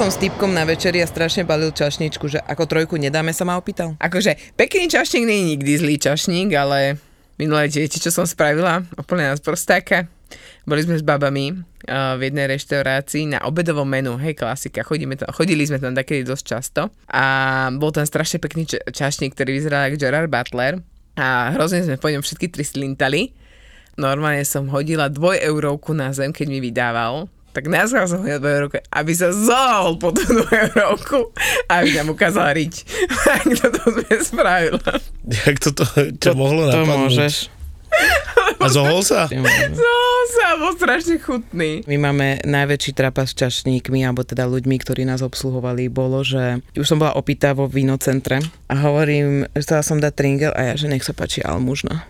Som s typkom na večeri a strašne balil čašničku, že ako trojku nedáme, sa ma opýtal. Akože pekný čašník nie je nikdy zlý čašník, ale minulé viete, čo som spravila? Úplne nás prostáka. Boli sme s babami uh, v jednej reštaurácii na obedovom menu, hej, klasika, chodíme tam, chodili sme tam takedy dosť často a bol tam strašne pekný č- čašník, ktorý vyzeral ako Gerard Butler a hrozne sme po ňom všetky tri slintali. Normálne som hodila dvoj eurovku na zem, keď mi vydával, tak najskôr som hodila dvoj eurovku, aby sa zohol po tú dvoj eurovku a aby nám ukázal riť. Tak toto sme spravila. Jak to, to čo mohlo To napadnúť? môžeš. A zohol sa? Zohol sa, bol strašne chutný. My máme najväčší trapas s čašníkmi, alebo teda ľuďmi, ktorí nás obsluhovali, bolo, že už som bola opýta vo vínocentre a hovorím, že chcela som dať tringel a ja, že nech sa páči almužna.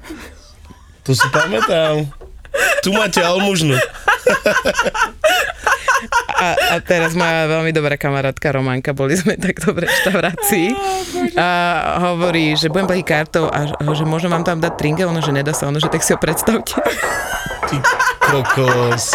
To si pamätám. Tu máte almužnu. Teraz moja veľmi dobrá kamarátka Románka, boli sme takto v reštaurácii a hovorí, že budem platiť kartou a že môžem vám tam dať tringel, ono, že nedá sa, ono, že tak si ho predstavte. Ty kokos.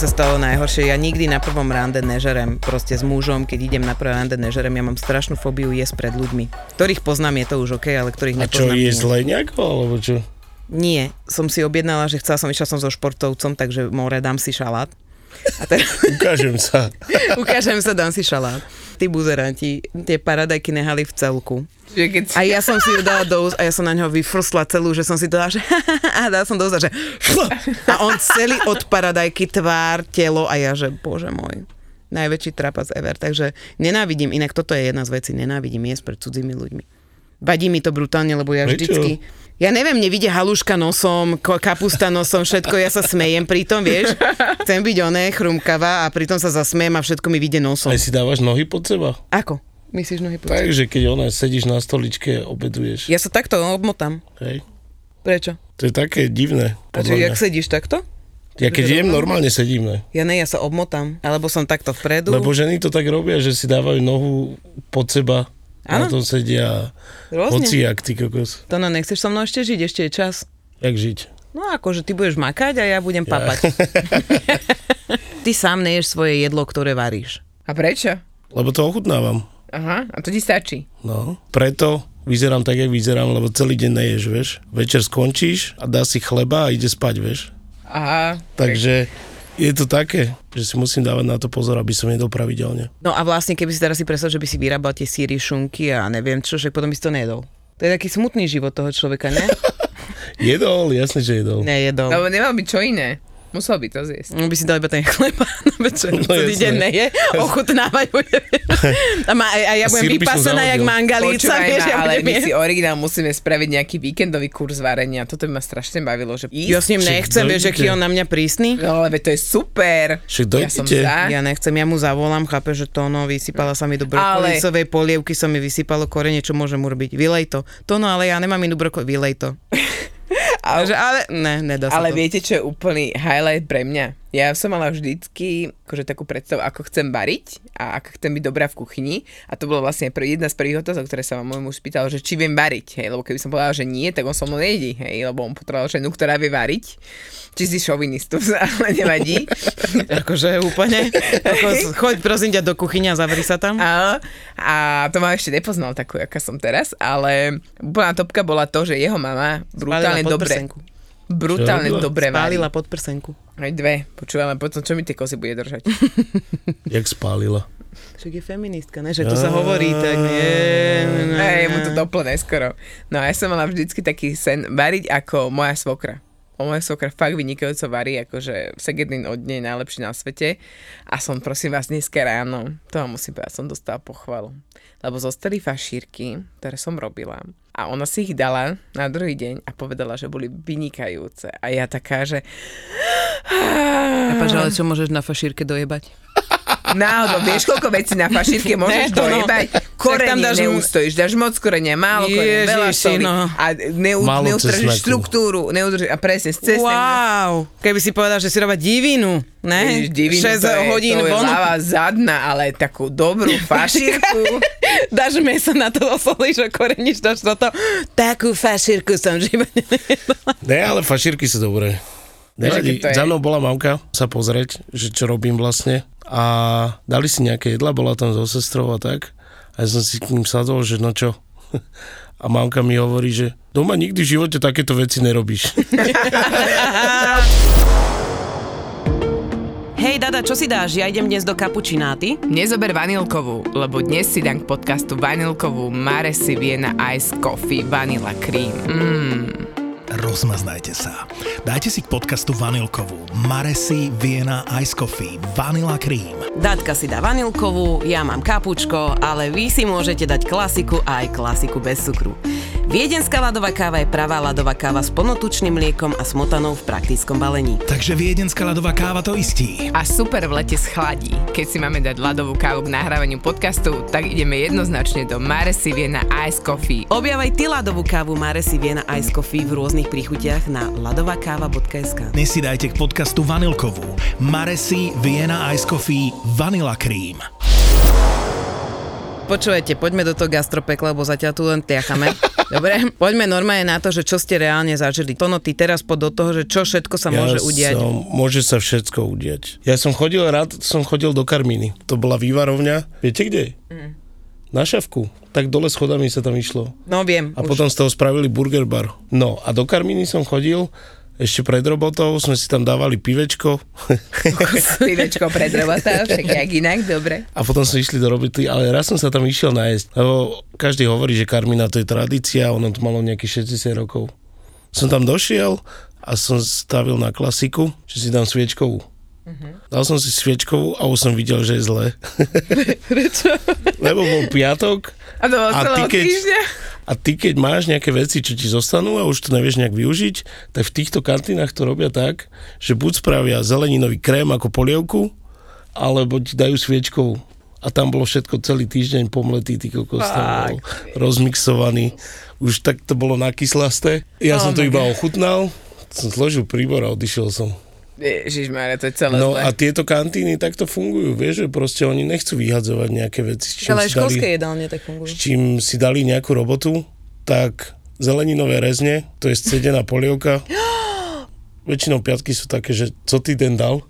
Sa stalo najhoršie. Ja nikdy na prvom rande nežerem. Proste s mužom, keď idem na prvé rande nežerem. Ja mám strašnú fóbiu jesť pred ľuďmi. Ktorých poznám, je to už OK, ale ktorých A čo, nepoznám. je zle nejako, alebo čo? Nie, som si objednala, že chcela som, išla som so športovcom, takže more, dám si šalát. A teraz Ukážem sa. ukážem sa, dám si šalát. Tí buzeranti, tie paradajky nehali v celku. A ja som si ju dala do úst a ja som na ňo vyfrsla celú, že som si dala, že a dala som do úst a že a on celý od paradajky, tvár, telo a ja, že bože môj najväčší trapas ever. Takže nenávidím, inak toto je jedna z vecí, nenávidím jesť pred cudzími ľuďmi. Vadí mi to brutálne, lebo ja Prečo? vždycky... Ja neviem, nevidie haluška nosom, kapusta nosom, všetko, ja sa smejem pritom, vieš. Chcem byť oné, chrumkavá a pritom sa zasmejem a všetko mi vidie nosom. Aj si dávaš nohy pod seba? Ako? Myslíš nohy pod Takže keď ona sedíš na stoličke, obeduješ. Ja sa takto obmotám. Hej. Prečo? To je také divné. Podľa jak sedíš takto? Ja keď jem, normálne sedím, ne? Ja ne, ja sa obmotám. Alebo som takto vpredu. Lebo ženy to tak robia, že si dávajú nohu pod seba. Áno. Na tom sedia Rôzne. hociak, ty kokos. To no, nechceš so mnou ešte žiť? Ešte je čas. Jak žiť? No akože ty budeš makať a ja budem papať. ty sám neješ svoje jedlo, ktoré varíš. A prečo? Lebo to ochutnávam. Aha, a to ti stačí. No, preto vyzerám tak, jak vyzerám, lebo celý deň neješ, vieš. Večer skončíš a dá si chleba a ide spať, vieš. Aha. Takže je to také, že si musím dávať na to pozor, aby som jedol pravidelne. No a vlastne, keby si teraz si predstavil, že by si vyrábal tie síry, šunky a neviem čo, že potom by si to nejedol. To je taký smutný život toho človeka, ne? Jedol, jasne, že jedol. Nejedol. Lebo nemal by čo iné. Musel by to zjesť. No by si dal iba ten chleba na večer, No celý deň neje, ochutnávať bude. A, ma, a ja budem som vypasená jak Počúvaj vieš, ja ale my si originál musíme spraviť nejaký víkendový kurz varenia. Toto by ma strašne bavilo, že ísť. Ja s ním nechcem, vieš, aký on na mňa prísny. No, ale to je super. Však Ja som za. Ja nechcem, ja mu zavolám, chápe, že to no, vysypala sa mi do brokolicovej polievky, sa mi vysypalo korene, čo môžem urobiť? Vylej to. To no, ale ja nemám inú broko, vylej to. Ale, Takže, ale ne, nedá ale to. viete, čo je úplný highlight pre mňa? Ja som mala vždycky akože takú predstavu, ako chcem variť a ako chcem byť dobrá v kuchyni. A to bolo vlastne jedna z prvých otázok, ktoré sa ma môj muž spýtal, že či viem variť. Hej, lebo keby som povedala, že nie, tak on so mnou nejedí. Hej, lebo on potreboval ženu, ktorá vie variť. Či si šovinistus, ale nevadí. Akože úplne. Ako, choď prosím ťa do kuchyne a zavri sa tam. Áno. A to ma ešte nepoznal takú, aká som teraz, ale úplná topka bola to, že jeho mama brutálne dobre, brutálne Čo dobre varí. Spálila pod prsenku. Aj dve. Počúvaj, ale potom čo mi tie kozy bude držať? Jak spálila. Však je feministka, ne? Že to sa hovorí, tak nie. ne, Hej, mu to doplne skoro. No a ja som mala vždycky taký sen variť ako moja svokra. Moja svokra fakt vynikajúco varí, akože segedín od nej najlepší na svete. A som, prosím vás, dneska ráno, to vám musím povedať, som dostala pochvalu. Lebo zostali fašírky, ktoré som robila. A ona si ich dala na druhý deň a povedala, že boli vynikajúce. A ja taká, že... Prepač, ale čo môžeš na fašírke dojebať? Náhodou, vieš, koľko vecí na fašírke môžeš Ne, to no. dojebať? Tam Korenie dáš- neustojíš, dáš moc korenia, málo korenia, veľa Ježiši, soli. no. A neu, cesnaku. štruktúru, neudržíš, a presne, z cesnak. Wow, keby si povedal, že si robá divinu, ne? Ježiš, divinu, 6 to je, hodín to je von. ľava zadna, ale takú dobrú fašírku. Dáš meso na to osolíš a koreníš dáš na to. Takú fašírku som v živote nejedla. Ne, ale fašírky sú dobré. Nevadí, je- za mnou bola mamka sa pozrieť, že čo robím vlastne a dali si nejaké jedla, bola tam so sestrou a tak a ja som si k ním sadol, že no čo. A mamka mi hovorí, že doma nikdy v živote takéto veci nerobíš. Hej, Dada, čo si dáš? Ja idem dnes do kapučináty. Nezober vanilkovú, lebo dnes si dám k podcastu vanilkovú Maresi Viena Ice Coffee Vanilla Cream. Mm. Rozmaznajte sa. Dajte si k podcastu vanilkovú Maresi Viena Ice Coffee Vanilla Cream. Datka si dá vanilkovú, ja mám kapučko, ale vy si môžete dať klasiku aj klasiku bez cukru. Viedenská ľadová káva je pravá ľadová káva s plnotučným mliekom a smotanou v praktickom balení. Takže viedenská ľadová káva to istí. A super v lete schladí. Keď si máme dať ľadovú kávu k nahrávaniu podcastu, tak ideme jednoznačne do Maresi Viena Ice Coffee. Objavaj ty ľadovú kávu Maresi Viena Ice Coffee v rôznych príchutiach na ľadovakáva.sk Dnes si dajte k podcastu vanilkovú Maresi Viena Ice Coffee Vanilla Cream. Počujete, poďme do toho gastropekla, lebo zatiaľ tu len tiachame. Dobre, poďme normálne na to, že čo ste reálne zažili. Tono, ty teraz pod do toho, že čo všetko sa môže udiať. Som, môže sa všetko udiať. Ja som chodil rád, som chodil do Karmíny. To bola vývarovňa. Viete kde? Mm. Na šavku. Tak dole schodami sa tam išlo. No viem, A už. potom z toho spravili burger bar. No a do Karmíny som chodil, ešte pred robotou sme si tam dávali pivečko Pivečko pred robota, však jak inak, dobre. a potom sme išli do roboty, ale raz som sa tam išiel nájsť, lebo každý hovorí, že Karmina to je tradícia, ono to malo nejakých 60 rokov. Som tam došiel a som stavil na klasiku, že si dám sviečkovú. Dal som si sviečkovú a už som videl, že je zlé. Prečo? Lebo bol piatok A to bolo A ty keď-. A ty, keď máš nejaké veci, čo ti zostanú a už to nevieš nejak využiť, tak v týchto kantinách to robia tak, že buď spravia zeleninový krém ako polievku, alebo ti dajú sviečkovú. A tam bolo všetko celý týždeň pomletý, ty kokos tam bol rozmixovaný. Už tak to bolo nakyslasté. Ja som to iba ochutnal, som zložil príbor a odišiel som. Ježišmarja, to je celé No zlé. a tieto kantíny takto fungujú, vieš, že proste oni nechcú vyhadzovať nejaké veci. s čím Ale aj dali- školské jedálne tak fungujú. s čím si dali nejakú robotu, tak zeleninové rezne, to je scedená polievka. Väčšinou piatky sú také, že co ty den dal?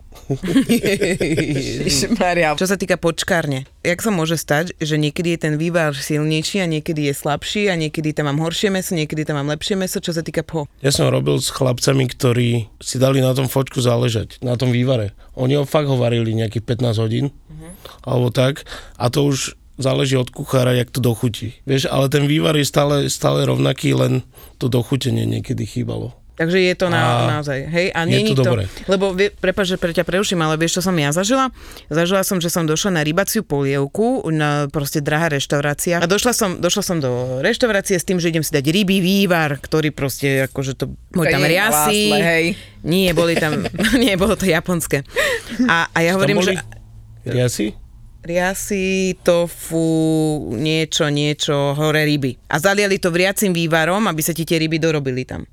Čo sa týka počkárne, jak sa môže stať, že niekedy je ten vývar silnejší a niekedy je slabší a niekedy tam mám horšie meso, niekedy tam mám lepšie meso, čo sa týka pho. Ja som robil s chlapcami, ktorí si dali na tom fočku záležať, na tom vývare. Oni ho fakt ho varili nejakých 15 hodín, alebo tak, a to už záleží od kuchára, jak to dochutí. Vieš, ale ten vývar je stále, stále rovnaký, len to dochutenie niekedy chýbalo. Takže je to na, A naozaj, hej? A je nie to dobré. Lebo, vie, prepáč, že pre ťa preuším, ale vieš, čo som ja zažila? Zažila som, že som došla na rybaciu polievku, na proste drahá reštaurácia. A došla som, došla som do reštaurácie s tým, že idem si dať ryby vývar, ktorý proste, akože to, boli tam je riasy. vlásle, hej. Nie, boli tam, nie, bolo to japonské. A, a ja hovorím, že Riasi? riasy, tofu, niečo, niečo, hore ryby. A zaliali to vriacim vývarom, aby sa ti tie ryby dorobili tam.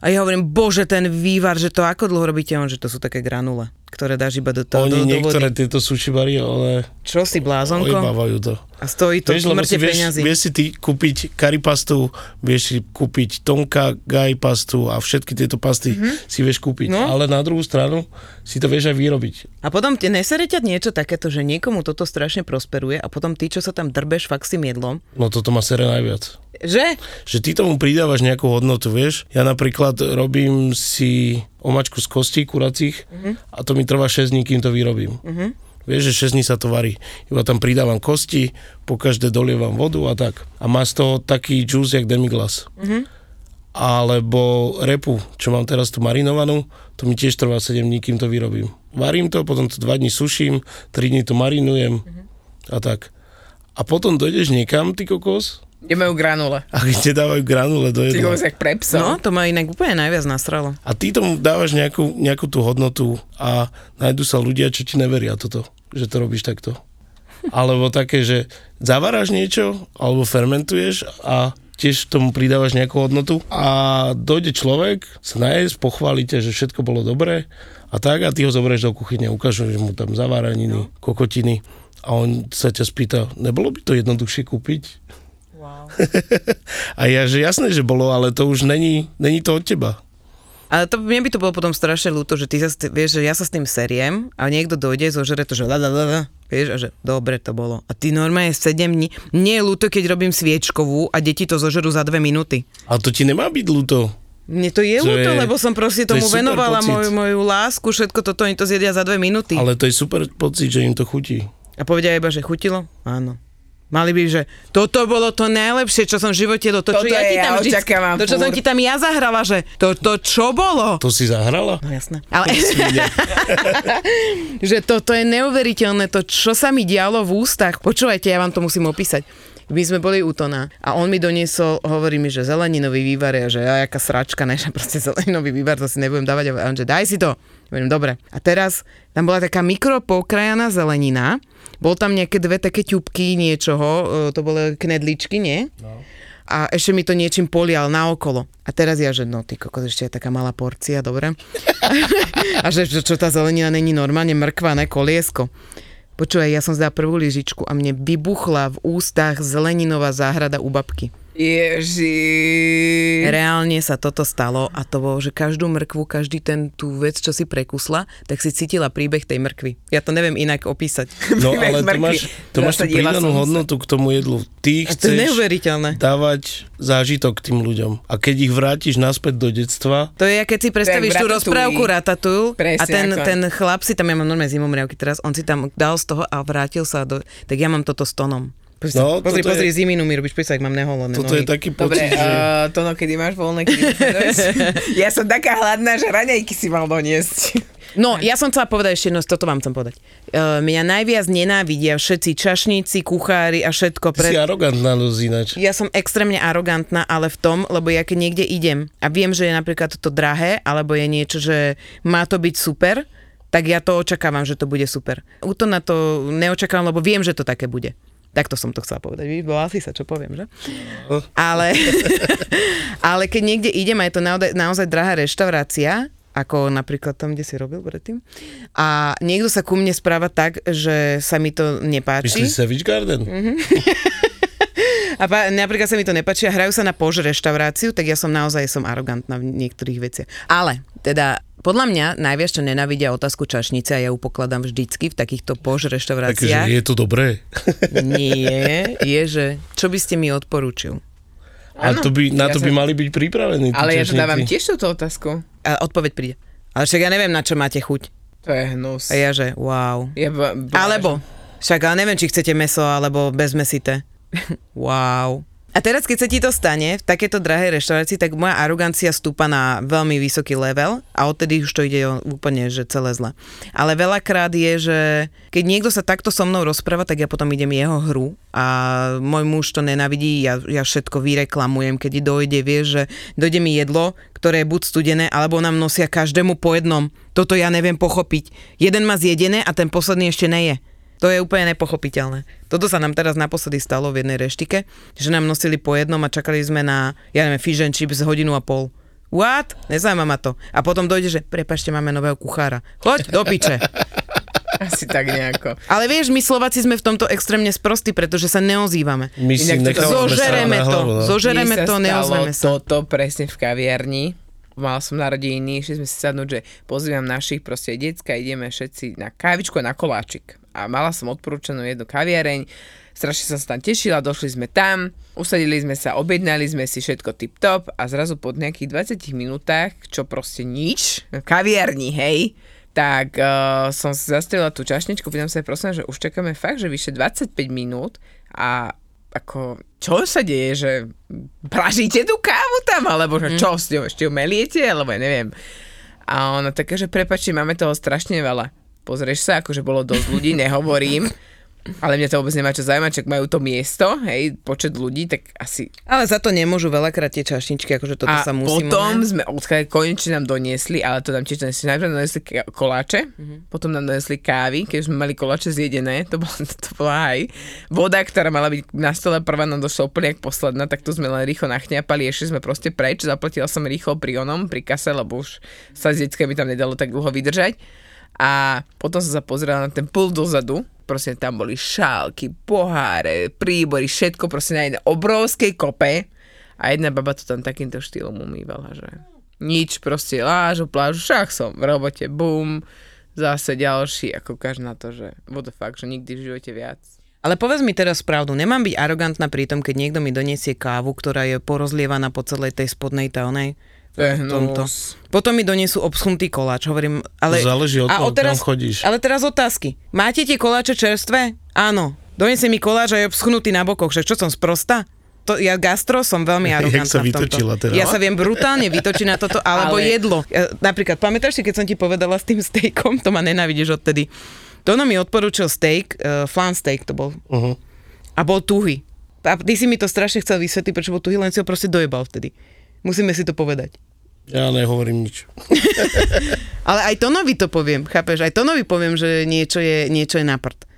A ja hovorím, bože, ten vývar, že to ako dlho robíte? On, že to sú také granule, ktoré dáš iba do toho, Oni do, do niektoré vody. tieto sushi bary, ale Čo si, blázonko? ojebávajú to. A stojí to Vieš, smrte vieš, peňazí. vieš si ty kúpiť curry pastu, vieš si kúpiť tonka gai pastu a všetky tieto pasty mm-hmm. si vieš kúpiť. No. Ale na druhú stranu si to vieš aj vyrobiť. A potom nesere ťa niečo takéto, že niekomu toto strašne prosperuje a potom ty, čo sa tam drbeš fakt s tým jedlom, No toto ma sere najviac. Že? Že ty tomu pridávaš nejakú hodnotu, vieš. Ja napríklad robím si omačku z kostí kuracích mm-hmm. a to mi trvá 6 dní, kým to vyrobím. Mm-hmm. Vieš, že 6 dní sa to varí. Iba tam pridávam kosti, po každé dolievam vodu a tak. A má z toho taký juice, jak demiglas. A alebo repu, čo mám teraz tu marinovanú, to mi tiež trvá 7 dní, kým to vyrobím. Varím to, potom to 2 dní suším, 3 dní to marinujem a tak. A potom dojdeš niekam, ty kokos, Kde majú granule. a kde dávajú granule do Ty jedla. jak pre psov. No, to ma inak úplne najviac nasralo. A ty tomu dávaš nejakú, nejakú tú hodnotu a nájdú sa ľudia, čo ti neveria toto, že to robíš takto. Alebo také, že zavaráš niečo, alebo fermentuješ a tiež tomu pridávaš nejakú hodnotu a dojde človek, sa najesť, pochválite, že všetko bolo dobré a tak a ty ho zoberieš do kuchyne, ukážeš mu tam zaváraniny, no. kokotiny a on sa ťa spýta, nebolo by to jednoduchšie kúpiť? A ja, že jasné, že bolo, ale to už není, není to od teba. Ale to, mne by to bolo potom strašne ľúto, že ty sa, vieš, že ja sa s tým seriem a niekto dojde, zožere to, že la, la, la, la, vieš, a že dobre to bolo. A ty normálne 7 dní, nie je ľúto, keď robím sviečkovú a deti to zožerú za dve minúty. Ale to ti nemá byť ľúto. Mne to je To ľúto, je- lebo som proste to tomu super venovala pocit. moju, moju lásku, všetko toto, oni to zjedia za dve minúty. Ale to je super pocit, že im to chutí. A povedia iba, že chutilo? Áno. Mali by, že toto bolo to najlepšie, čo som v živote do to, čo ja ti tam ja vždy, očakávam to, čo som ti tam ja zahrala, že to, to čo bolo? To si zahrala? No jasné. Ale že toto je neuveriteľné, to čo sa mi dialo v ústach. Počúvajte, ja vám to musím opísať. My sme boli u Tona a on mi doniesol, hovorí mi, že zeleninový vývar a že ja, jaká sračka, ne, že proste zeleninový vývar, to si nebudem dávať. A on, že daj si to. Hovorím, dobre. A teraz tam bola taká mikropokrajaná zelenina, bol tam nejaké dve také ťupky niečoho, e, to boli knedličky, nie? No. A ešte mi to niečím polial naokolo. A teraz ja, že no ty kokos, ešte je taká malá porcia, dobre? A že čo, čo tá zelenina není normálne mrkva, ne koliesko. Počúvaj, ja som zdala prvú lyžičku a mne vybuchla v ústach zeleninová záhrada u babky. Ježi. Reálne sa toto stalo a to bolo, že každú mrkvu, každý ten tú vec, čo si prekusla, tak si cítila príbeh tej mrkvy. Ja to neviem inak opísať. No Príbeh ale to mrkvy. máš, to máš tú pridanú hodnotu k tomu jedlu. Ty A to je neuveriteľné. dávať zážitok tým ľuďom. A keď ich vrátiš naspäť do detstva, To je, keď si predstavíš tú rozprávku Ratatouille a ten, ako. ten chlap si tam, ja mám normálne zimomriavky teraz, on si tam dal z toho a vrátil sa do, tak ja mám toto s tonom. Pozri, No, pozri, toto je- pozri ziminu mi robíš, ak mám neholené toto je nohy. taký Dobre, pocit, že... uh, to no, kedy máš voľné, kedy? Ja som taká hladná, že raňajky si mal doniesť. No, ja som chcela povedať ešte jedno, toto vám chcem povedať. Uh, mňa najviac nenávidia všetci čašníci, kuchári a všetko. Ty si arogantná ináč. Ja som extrémne arogantná, ale v tom, lebo ja keď niekde idem a viem, že je napríklad to drahé, alebo je niečo, že má to byť super, tak ja to očakávam, že to bude super. U to na to neočakávam, lebo viem, že to také bude. Takto som to chcela povedať. Vidíš, bola si sa, čo poviem, že? Ale, ale keď niekde idem a je to naozaj, naozaj drahá reštaurácia, ako napríklad tam, kde si robil predtým, a niekto sa ku mne správa tak, že sa mi to nepáči. Myslíš Savage Garden? Mhm. A pa, napríklad sa mi to nepáči a hrajú sa na pož reštauráciu, tak ja som naozaj som arogantná v niektorých veciach. Ale teda podľa mňa najviac, čo nenávidia otázku čašnice a ja ju pokladám vždycky v takýchto pož Takže reštauráciách. je to dobré. Nie, je, že čo by ste mi odporúčil? A to by, na ja to by sa- mali byť pripravení. Ale ja to dávam tiež túto otázku. A odpoveď príde. Ale však ja neviem, na čo máte chuť. To je hnus. A ja, že wow. Ja ba, ba, Alebo, však ale neviem, či chcete meso, alebo bezmesité. wow. A teraz, keď sa ti to stane v takéto drahej reštaurácii, tak moja arogancia stúpa na veľmi vysoký level a odtedy už to ide úplne, že celé zle. Ale veľakrát je, že keď niekto sa takto so mnou rozpráva, tak ja potom idem jeho hru a môj muž to nenavidí, ja, ja všetko vyreklamujem, keď dojde, vieš, že dojde mi jedlo, ktoré je buď studené, alebo nám nosia každému po jednom. Toto ja neviem pochopiť. Jeden má zjedené a ten posledný ešte neje. To je úplne nepochopiteľné. Toto sa nám teraz naposledy stalo v jednej reštike, že nám nosili po jednom a čakali sme na, ja neviem, fish and chips hodinu a pol. What? Nezaujíma ma to. A potom dojde, že prepašte, máme nového kuchára. Choď do piče. Asi tak nejako. Ale vieš, my Slováci sme v tomto extrémne sprostí, pretože sa neozývame. My si to- Zožereme to. hlavu, no. Zožereme to, neozveme sa. toto presne v kaviarni. Mal som narodeniny, išli sme si sadnúť, že pozývam našich proste decka, ideme všetci na kávičku a na koláčik. A mala som odporúčanú jednu kaviareň, strašne som sa tam tešila, došli sme tam, usadili sme sa, objednali sme si všetko tip-top a zrazu po nejakých 20 minútach, čo proste nič, kaviarni, hej, tak uh, som si zastrelila tú čašničku, pýtam sa, prosím, že už čakáme fakt, že vyše 25 minút a ako, čo sa deje, že pražíte tú kávu tam, alebo že čo, s ňou ešte ju meliete, alebo ja neviem. A ona taká, že prepačte, máme toho strašne veľa. Pozrieš sa, akože bolo dosť ľudí, nehovorím, ale mňa to vôbec nemá čo zaujímať, čak majú to miesto, hej, počet ľudí, tak asi... Ale za to nemôžu veľakrát tie čašničky, akože toto a sa musí... potom sme odkiaľ konečne nám doniesli, ale to nám tiež donesli, najprv donesli koláče, potom nám donesli kávy, keď sme mali koláče zjedené, to bola, to bola aj voda, ktorá mala byť na stole prvá nám došla úplne jak posledná, tak tu sme len rýchlo nachňapali, išli sme proste preč, zaplatila som rýchlo pri onom, pri kase, lebo už sa s deckami tam nedalo tak dlho vydržať. A potom som sa pozrela na ten pult dozadu, proste tam boli šálky, poháre, príbory, všetko proste na jednej obrovskej kope a jedna baba to tam takýmto štýlom umývala, že nič, proste lážu, plážu, však som v robote, bum, zase ďalší, ako každý na to, že what the fuck, že nikdy v živote viac. Ale povedz mi teraz pravdu, nemám byť arogantná pri tom, keď niekto mi doniesie kávu, ktorá je porozlievaná po celej tej spodnej tónej. To je tomto. Potom mi donesú obschnutý koláč, hovorím, ale... Záleží od toho, kam chodíš. Ale teraz otázky. Máte tie koláče čerstvé? Áno. Donesie mi koláč a je obschnutý na bokoch, však čo som sprosta? To, ja gastro som veľmi Jak arogantná sa v tomto. vytočila teraz? Ja sa viem brutálne vytočiť na toto, alebo Ale- jedlo. Ja, napríklad, pamätáš si, keď som ti povedala s tým stejkom, to ma nenávidíš odtedy. Tono mi odporúčil steak, uh, flan steak to bol. Uh-huh. A bol tuhý. A ty si mi to strašne chcel vysvetliť, prečo bol tuhý, len si ho proste dojebal vtedy. Musíme si to povedať. Ja nehovorím nič. Ale aj Tonovi to poviem, chápeš? Aj Tonovi poviem, že niečo je, niečo je na prd.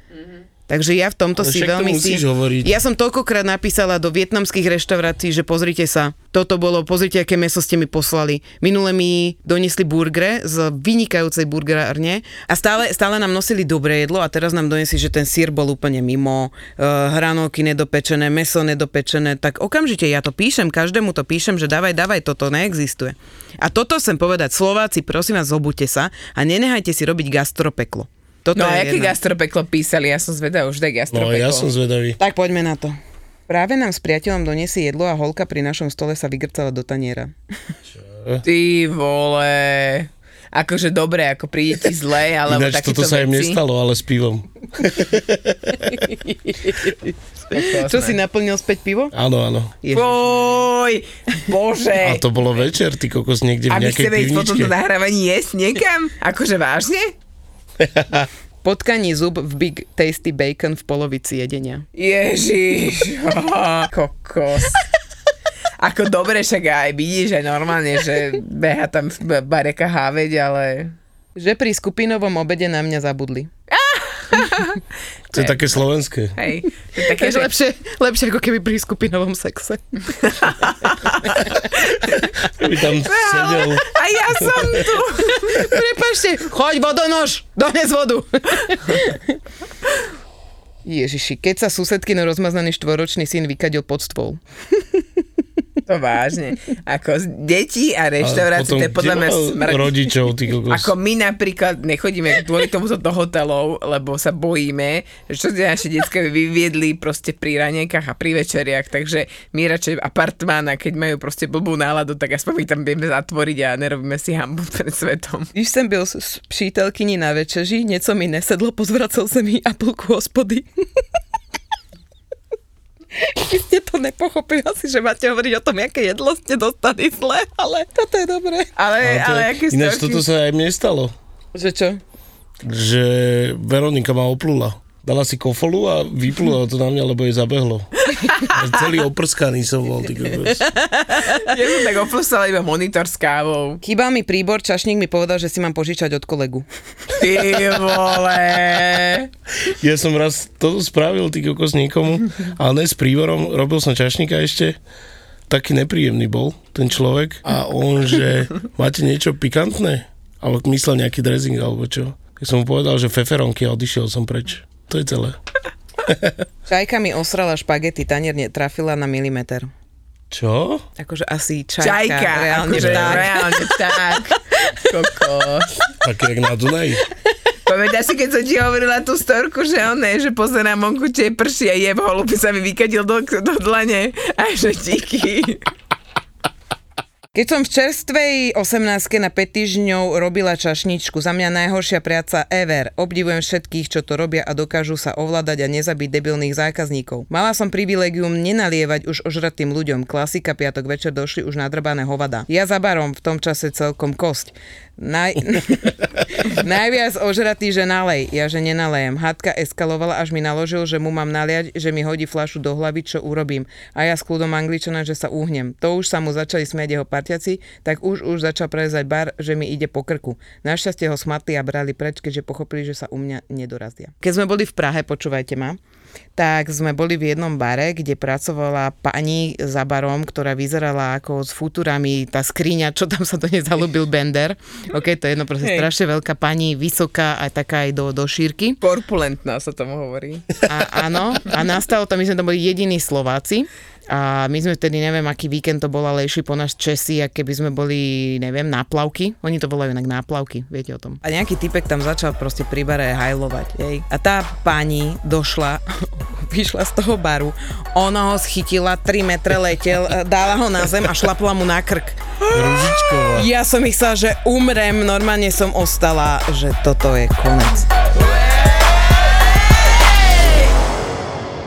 Takže ja v tomto Ale si veľmi si... hovoriť. Ja som toľkokrát napísala do vietnamských reštaurácií, že pozrite sa, toto bolo, pozrite, aké meso ste mi poslali. Minule mi donesli burgere z vynikajúcej burgerárne a stále, stále nám nosili dobré jedlo a teraz nám donesli, že ten sír bol úplne mimo, uh, hranolky nedopečené, meso nedopečené, tak okamžite ja to píšem, každému to píšem, že dávaj, dávaj, toto neexistuje. A toto chcem povedať, Slováci, prosím vás, zobudte sa a nenehajte si robiť gastropeklo. Toto No a aké jedna. gastropeklo písali? Ja som zvedavá už No gastropeklo. ja som zvedavý. Tak poďme na to. Práve nám s priateľom doniesie jedlo a holka pri našom stole sa vygrcala do taniera. Ty vole. Akože dobre, ako príde ti zle, alebo Ináč takéto toto sa im veci. nestalo, ale s pivom. Čo si naplnil späť pivo? Áno, áno. Ježiš. Oj, bože. A to bolo večer, ty kokos, niekde v my nejakej chceme ísť potom pivničke. do nahrávaní jesť niekam? Akože vážne? Potkaní zub v Big Tasty Bacon v polovici jedenia. Ježiš, oh, kokos. Ako dobre, však aj vidíš, aj normálne, že beha tam bareka háveď, ale... Že pri skupinovom obede na mňa zabudli. To je také slovenské. Hej, to je také, Takže že... lepšie, lepšie ako keby pri skupinovom sexe. Keby tam sedel. A ja som tu. Prepašte, choď vodonož, dones vodu. Ježiši, keď sa susedkino rozmaznaný štvoročný syn vykadil pod stôl. To vážne. Ako z detí a reštaurácií, to je podľa mňa smrť. rodičov, ty kokos. Ako my napríklad nechodíme kvôli tomu do hotelov, lebo sa bojíme, že čo tie naše detská vyviedli proste pri ranejkách a pri večeriach, takže my radšej apartmán a keď majú proste blbú náladu, tak aspoň ich tam vieme zatvoriť a nerobíme si hambu pred svetom. Když jsem byl s, přítelkyní na večeži, něco mi nesedlo, pozvracel jsem jí apulku hospody. Vy ste to nepochopili asi, že máte hovoriť o tom, aké jedlo ste dostali zle, ale toto je dobré. Ale, to ale, aké Ináč storky- toto sa aj mne stalo, Že čo? že Veronika ma oplula. Dala si kofolu a vyplula to na mňa, lebo jej zabehlo. Celý oprskaný som bol, ty kokos. Ja som tak opustala iba monitor s kávou. Chýbal mi príbor, čašník mi povedal, že si mám požičať od kolegu. Ty vole. Ja som raz toto spravil, ty kokos, niekomu, ale ne s prívorom, robil som čašníka ešte, taký nepríjemný bol ten človek a on, že máte niečo pikantné? Alebo myslel nejaký dressing, alebo čo? Keď som mu povedal, že feferonky a odišiel som preč. To je celé. Čajka mi osrala špagety, tanier netrafila na milimeter. Čo? Akože asi čajka, Čajka, reálne akože tak. reálne tak. Kokos. Také jak na Dunaji. Pamätáš si, keď som ti hovorila tú storku, že on je, že pozerá monku, či je prší a je v holubi sa mi vykadil do, do dlane. A že díky. Keď som v čerstvej 18 na 5 týždňov robila čašničku, za mňa najhoršia práca ever. Obdivujem všetkých, čo to robia a dokážu sa ovládať a nezabiť debilných zákazníkov. Mala som privilegium nenalievať už ožratým ľuďom. Klasika, piatok večer došli už nadrbané hovada. Ja za barom v tom čase celkom kosť. Naj... Najviac ožratý, že nalej. Ja, že nenalejem. Hadka eskalovala, až mi naložil, že mu mám naliať, že mi hodí flašu do hlavy, čo urobím. A ja s kľudom angličana, že sa uhnem. To už sa mu začali smiať jeho parťaci, tak už už začal prezať bar, že mi ide po krku. Našťastie ho smatli a brali preč, keďže pochopili, že sa u mňa nedorazia. Keď sme boli v Prahe, počúvajte ma, tak sme boli v jednom bare, kde pracovala pani za barom, ktorá vyzerala ako s futurami, tá skriňa, čo tam sa to nezalúbil Bender. OK, to je jedno proste Hej. strašne veľká pani, vysoká a taká aj do, do šírky. Korpulentná sa tomu hovorí. A, áno, a nastalo to, my sme tam boli jediní Slováci a my sme vtedy, neviem, aký víkend to bol, ale išli po nás Česi, a keby sme boli, neviem, náplavky. Oni to volajú inak náplavky, viete o tom. A nejaký typek tam začal proste pri bare hajlovať, jej. A tá pani došla, vyšla z toho baru, ona ho schytila, 3 metre letel, dala ho na zem a šlapla mu na krk. Ružičková. Ja som myslela, že umrem, normálne som ostala, že toto je konec.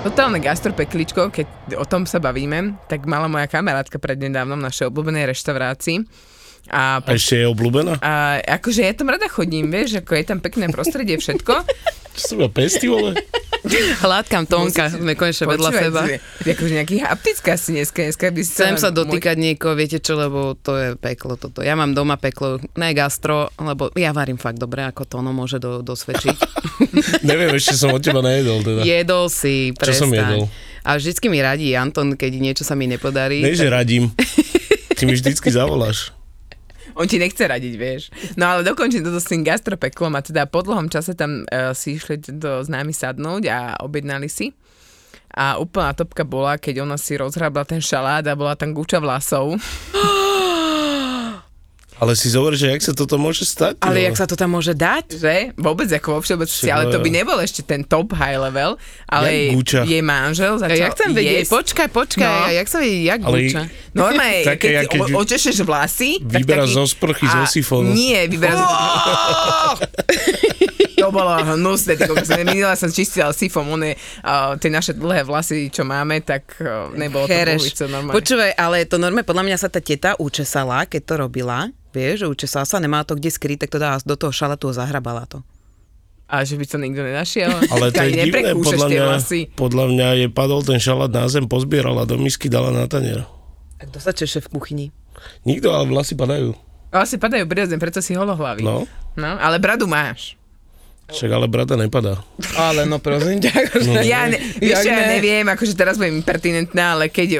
Totálne gastropekličko, keď o tom sa bavíme, tak mala moja kamarátka prednedávnom v našej obľúbenej reštaurácii. A, A ešte je obľúbená? a akože ja tam rada chodím, vieš, ako je tam pekné prostredie, všetko. Čo sú vole? Hladkám Tonka, sme konečne vedľa seba. Akože nejaký haptická si dneska, dneska by si Chcem sa môj- dotýkať niekoho, viete čo, lebo to je peklo toto. Ja mám doma peklo, ne gastro, lebo ja varím fakt dobre, ako to ono môže do, dosvedčiť. Neviem, ešte som od teba nejedol teda. jedol si, Čo prestaň. som jedol? A vždycky mi radí Anton, keď niečo sa mi nepodarí. Ne, že radím. Ty mi vždycky zavoláš. On ti nechce radiť, vieš. No ale dokončím toto s tým gastropeklom a teda po dlhom čase tam uh, si išli tento známy sadnúť a objednali si. A úplná topka bola, keď ona si rozhrábla ten šalát a bola tam guča vlasov. Ale si zober, že jak sa toto môže stať? Ale vole? jak sa to tam môže dať? Že? Vôbec ako vo všeobecnosti, ale to by nebol ešte ten top high level, ale Jak guča? jej manžel začal Ja, ja chcem vedieť, jesť. počkaj, počkaj, No. no. jak sa vedie, jak Ale- guča? Normálne, Také, keď, keď o- očešeš vlasy... tak Vyberá taký- zo sprchy, zo sifónu. Nie, vyberá zo... to bolo hnusné, ty kokos. Minula som čistila sifom, one, uh, tie naše dlhé vlasy, čo máme, tak uh, nebolo to Hereš. polovice normálne. Počúvaj, ale to normálne, podľa mňa sa tá teta učesala, keď to robila. Vieš, že učesala sa, nemá to kde skryť, tak to dá do toho šalatu a zahrabala to. A že by to nikto nenašiel? Ale to je divné, podľa mňa, vlasy. podľa mňa je padol ten šalát na zem, pozbierala do misky, dala na tanier. A kto sa češe v kuchyni? Nikto, ale vlasy padajú. Vlasy padajú prirodzene, preto si holohlavý. No, no. Ale bradu máš. Však ale brata nepadá. Ale no prosím ťa, akože... Ja, ne, vieš, ja ne? neviem, akože teraz budem impertinentná, ale keď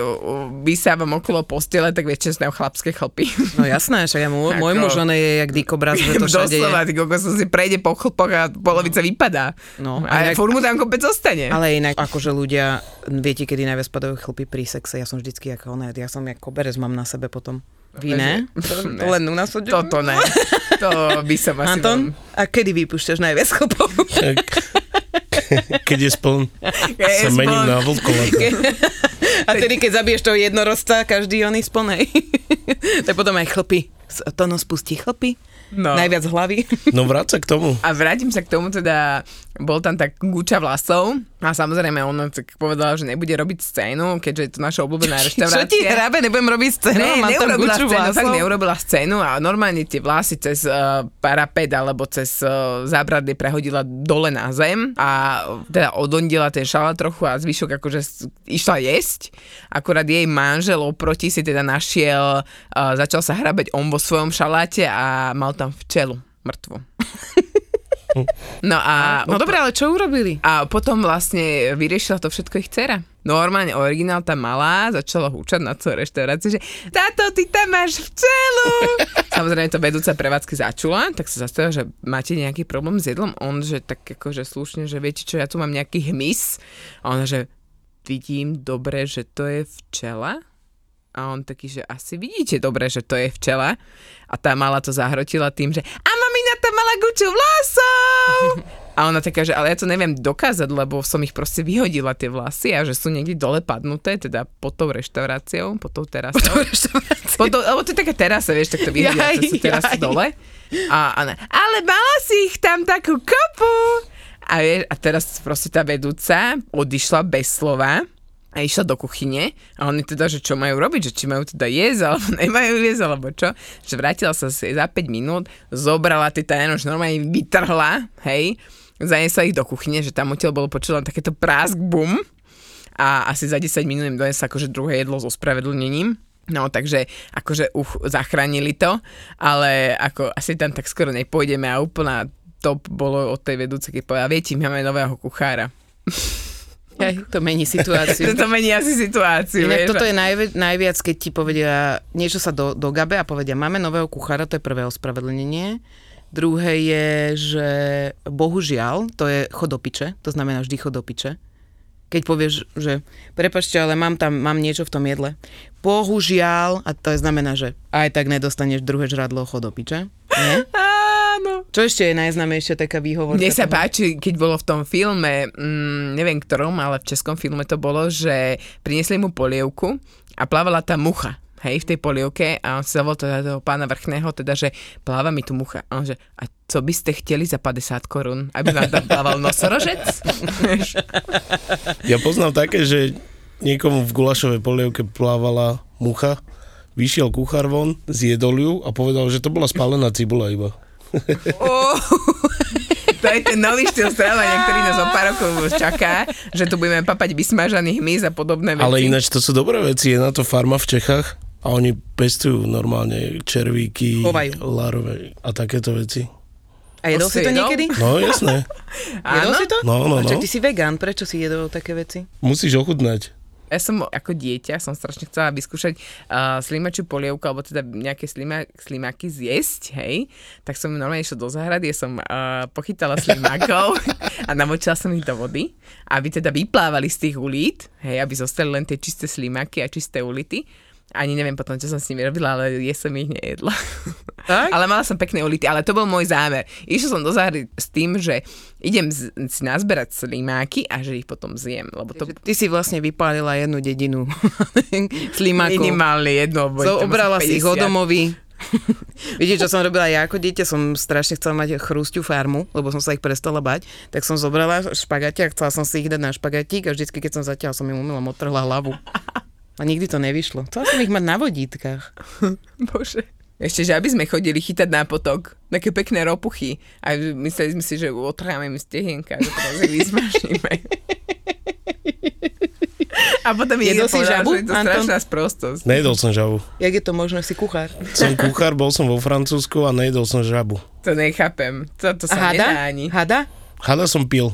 vysávam okolo postele, tak čo sú tam chlapské chlpy. No jasné, však ja môj, Ako- môj muž, on je jak dikobraz, že to všade je. Doslova, kokos, si prejde po chlpoch a polovica vypadá. No, a inak- furt mu tam kopec zostane. Ale inak, akože ľudia, viete, kedy najviac padajú chlpy pri sexe, ja som vždycky ako ona, ja som jak koberec mám na sebe potom. Vy ne? To, to len u nás to Toto ne. To by som asi... Anton, a kedy vypúšťaš najviac chlpov? Keď je spln, Keď je sa mením spln. na vlkolata. A tedy, keď zabiješ toho jednorožca, každý oný splnej. tak potom aj chlpy. Tono spustí chlpy. No. Najviac hlavy. No vráť sa k tomu. A vrátim sa k tomu, teda bol tam tak guča vlasov a samozrejme on tak povedal, že nebude robiť scénu, keďže je to naša obľúbená Čo reštaurácia. ti hrabe, nebudem robiť scénu, Ne, mám tam guču scénu, fakt vlasov. neurobila scénu a normálne tie vlasy cez uh, parapet alebo cez uh, zábradlie prehodila dole na zem a uh, teda odondila ten šalát trochu a zvyšok akože išla jesť. Akurát jej manžel oproti si teda našiel, uh, začal sa hrabať on vo svojom šaláte a mal tam včelu mŕtvu. No a... No dobré, ale čo urobili? A potom vlastne vyriešila to všetko ich dcera. Normálne originál tam malá, začala húčať na celú reštauráciu, že táto, ty tam máš včelu. Samozrejme to vedúca prevádzky začula, tak sa zastavila, že máte nejaký problém s jedlom? On, že tak akože slušne, že viete čo, ja tu mám nejaký hmyz. A ona, že vidím dobre, že to je včela. A on taký, že asi vidíte dobre, že to je včela. A tá mala to zahrotila tým, že a mamina tam mala guču vlasov. A ona taká, že ale ja to neviem dokázať, lebo som ich proste vyhodila tie vlasy a že sú niekde dole padnuté, teda pod tou reštauráciou, pod tou terasou. Pod tou reštauráciou. Pod tou, lebo to je taká terasa, vieš, tak to vyhodia, Jaj, to sú terasy dole. A, a ne, ale mala si ich tam takú kopu. A, vieš, a teraz proste tá vedúca odišla bez slova a išla do kuchyne a oni teda, že čo majú robiť, že či majú teda jesť, alebo nemajú jesť, alebo čo. Že vrátila sa si za 5 minút, zobrala tie tajeno, že normálne vytrhla, hej, zaniesla ich do kuchyne, že tam odtiaľ bolo počuť len takéto prásk, bum. A asi za 10 minút im donesla akože druhé jedlo so spravedlnením. No, takže akože uch, zachránili to, ale ako asi tam tak skoro nepôjdeme a úplná top bolo od tej vedúcej, keď povedala, viete, máme nového kuchára. Hej, to mení situáciu. to mení asi situáciu. Inak vieš, toto je najvi- najviac, keď ti povedia, niečo sa do, do gabe a povedia, máme nového kuchára, to je prvé ospravedlnenie. Druhé je, že bohužiaľ, to je chodopiče, to znamená vždy chodopiče. Keď povieš, že prepačte, ale mám tam, mám niečo v tom jedle. Bohužiaľ, a to je znamená, že aj tak nedostaneš druhé žradlo chodopiče. Nie? Čo ešte je najznámejšia taká výhovorka? Mne sa toho? páči, keď bolo v tom filme, mm, neviem ktorom, ale v českom filme to bolo, že priniesli mu polievku a plávala tam mucha hej, v tej polievke a on sa zavolal teda toho pána vrchného, teda, že pláva mi tu mucha. A on že, a co by ste chceli za 50 korún? Aby vám tam plával nosorožec? Ja poznám také, že niekomu v gulašovej polievke plávala mucha, vyšiel kuchár von, zjedol ju a povedal, že to bola spálená cibula iba. Oh, to je ten nový štýl stravania, ktorý nás o pár rokov čaká, že tu budeme papať vysmažaný hmyz a podobné veci. Ale ináč to sú dobré veci, je na to farma v Čechách a oni pestujú normálne červíky, Chovajú. larve a takéto veci. A jedol si to jedol? niekedy? No jasné, Jedol si to? No, no, A čo, no. ty si vegán, prečo si jedol také veci? musíš ochutnať. Ja som ako dieťa som strašne chcela vyskúšať uh, slimačiu polievku, alebo teda nejaké slima, slimáky zjesť, hej. Tak som normálne išla do záhrady, ja som uh, pochytala slimákov a namočila som ich do vody, aby teda vyplávali z tých ulít, hej, aby zostali len tie čisté slimáky a čisté ulity. Ani neviem potom, čo som s nimi robila, ale je som ich nejedla. Tak? ale mala som pekné ulity, ale to bol môj zámer. Išla som do záhrady s tým, že idem z, si nazberať slimáky a že ich potom zjem, lebo to Ty si vlastne vypálila jednu dedinu slimákov. minimálne jedno. boli So, obrala si ich 50. odomovy. Viete, čo som robila ja ako dieťa? Som strašne chcela mať chrústiu farmu, lebo som sa ich prestala bať. Tak som zobrala špagati a chcela som si ich dať na špagatík a vždycky, keď som zatiaľ, som im umilom odtrhla hlavu. A nikdy to nevyšlo. Chcela som ich mať na vodítkach. Bože. Ešte, že aby sme chodili chytať na potok, také pekné ropuchy. A mysleli sme si, že otráme mi stehienka, že to si vyzmažíme. A potom mi Jedol si povedal, žabu, že je to Anton? strašná sprostosť. Nejedol som žabu. Jak je to možné, si kuchár? Som kuchár, bol som vo Francúzsku a nejedol som žabu. To nechápem. To, to sa nedá hada? ani. Hada? Hada som pil.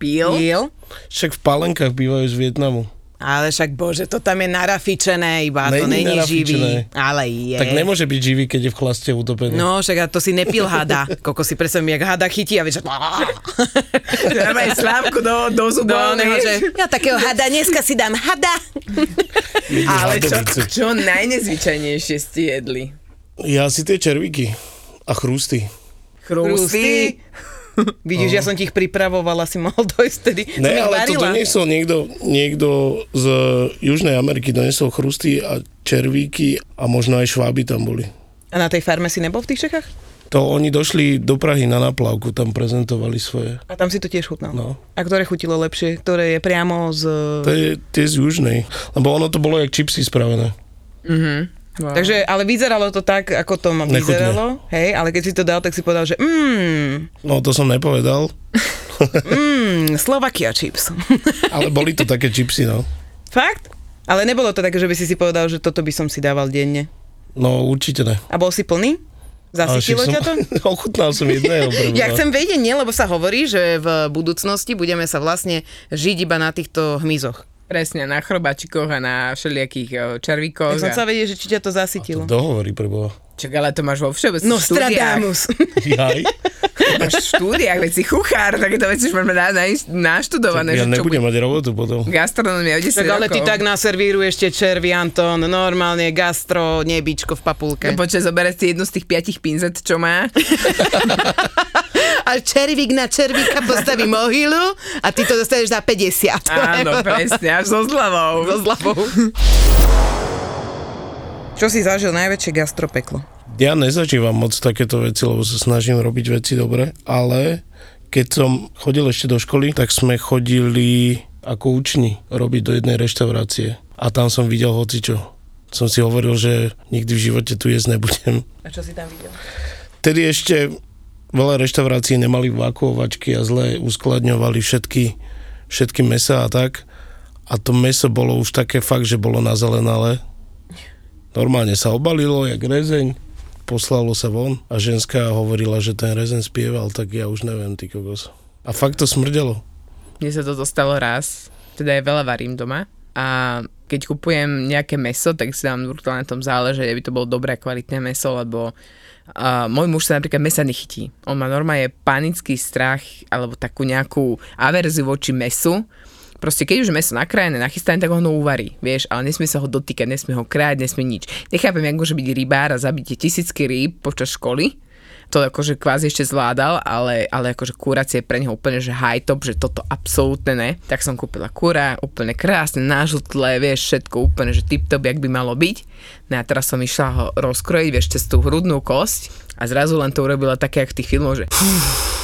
Píl? Jel? Však v palenkách bývajú z Vietnamu. Ale však bože, to tam je narafičené iba, to Není není narafičené. živý. Ale je. Tak nemôže byť živý, keď je v chlaste utopený. No, však a to si nepil hada. Koko si predstavím, jak hada chytí a vieš, že... Dávaj slávku do, do No, zubov, že ja takého hada, dneska si dám hada. Ale čo, čo najnezvyčajnejšie ste jedli? Ja si tie červíky a chrústy. Chrústy? Vidíš, ja som ti ich pripravovala, si mohol dojsť tedy. Ne, ale to doniesol niekto, niekto z Južnej Ameriky, doniesol chrusty a červíky a možno aj šváby tam boli. A na tej farme si nebol v tých Čechách? To oni došli do Prahy na naplavku, tam prezentovali svoje. A tam si to tiež chutnal. No. A ktoré chutilo lepšie? Ktoré je priamo z... To je tie z Južnej, lebo ono to bolo jak čipsy spravené. Wow. Takže, ale vyzeralo to tak, ako to ma Nechutne. vyzeralo, hej, ale keď si to dal, tak si povedal, že mmm, No to som nepovedal, mmm, Slovakia chips. ale boli to také čipsy, no. Fakt? Ale nebolo to také, že by si si povedal, že toto by som si dával denne. No určite ne. A bol si plný? Zasytilo ťa to? ochutnal som jedného. Ja chcem vedieť, nie, lebo sa hovorí, že v budúcnosti budeme sa vlastne žiť iba na týchto hmyzoch. Presne, na chrobačikoch a na všelijakých eh, červíkoch. Ja som a... sa vedieť, že či ťa to zasytilo. Dohovorí pre Boha. Čak, ale to máš vo všeobecných No, štúdiách. Stradamus. Jaj. máš v štúdiách, veď si kuchár, takéto veci už máme na, na, naštudované. Ja že čo nebudem bude- mať robotu potom. Gastronomia o 10 Tak ale rokov. ty tak naservíruješ tie červy, Anton, normálne gastro, nebičko v papulke. No počkaj, zobereš si jednu z tých piatich pinzet, čo má. A červík na červíka postaví mohylu a ty to dostaneš za 50. Áno, presne, až so zľavou. So zľavou. Čo si zažil najväčšie gastropeklo? Ja nezažívam moc takéto veci, lebo sa snažím robiť veci dobre, ale keď som chodil ešte do školy, tak sme chodili ako učni robiť do jednej reštaurácie a tam som videl hocičo. Som si hovoril, že nikdy v živote tu jesť nebudem. A čo si tam videl? Tedy ešte veľa reštaurácií nemali vakuovačky a zle uskladňovali všetky, všetky mesa a tak. A to meso bolo už také fakt, že bolo nazelenalé. Normálne sa obalilo, jak rezeň, poslalo sa von a ženská hovorila, že ten rezeň spieval, tak ja už neviem, ty kokos. A fakt to smrdelo. Mne sa to dostalo raz, teda ja veľa varím doma a keď kupujem nejaké meso, tak si dám na tom záleže, aby to bolo dobré kvalitné meso, lebo uh, môj muž sa napríklad mesa nechytí. On má normálne panický strach alebo takú nejakú averziu voči mesu. Proste keď už meso nakrájené, nachystané, tak ono uvarí, vieš, ale nesmie sa ho dotýkať, nesmie ho krájať, nesmie nič. Nechápem, jak môže byť rybár a zabitie tisícky rýb počas školy, to akože kvázi ešte zvládal, ale, ale akože kuracie pre neho úplne že high top, že toto absolútne ne. Tak som kúpila kura, úplne krásne, nážutlé, vieš, všetko úplne, že tip top, jak by malo byť. No a teraz som išla ho rozkrojiť, vieš, cez tú hrudnú kosť a zrazu len to urobila také, jak v tých filmoch, že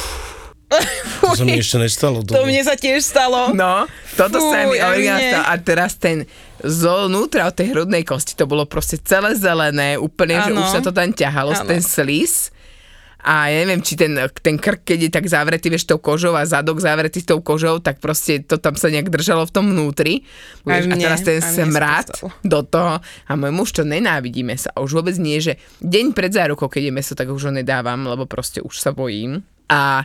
To sa mi ešte nestalo. To mne sa tiež stalo. no, toto sa mi Fuj, aj originál mne. stalo. A teraz ten zvnútra od tej hrudnej kosti, to bolo proste celé zelené, úplne, že Áno. už sa to tam ťahalo, Áno. ten slis. A ja neviem, či ten, ten krk, keď je tak zavretý, vieš, tou kožou a zadok zavretý s tou kožou, tak proste to tam sa nejak držalo v tom vnútri. Vieš, a mne, teraz ten sa to smrad do toho. A môj muž to nenávidí mesa. A už vôbec nie, že deň pred zárukou, keď je meso, tak už ho nedávam, lebo proste už sa bojím. A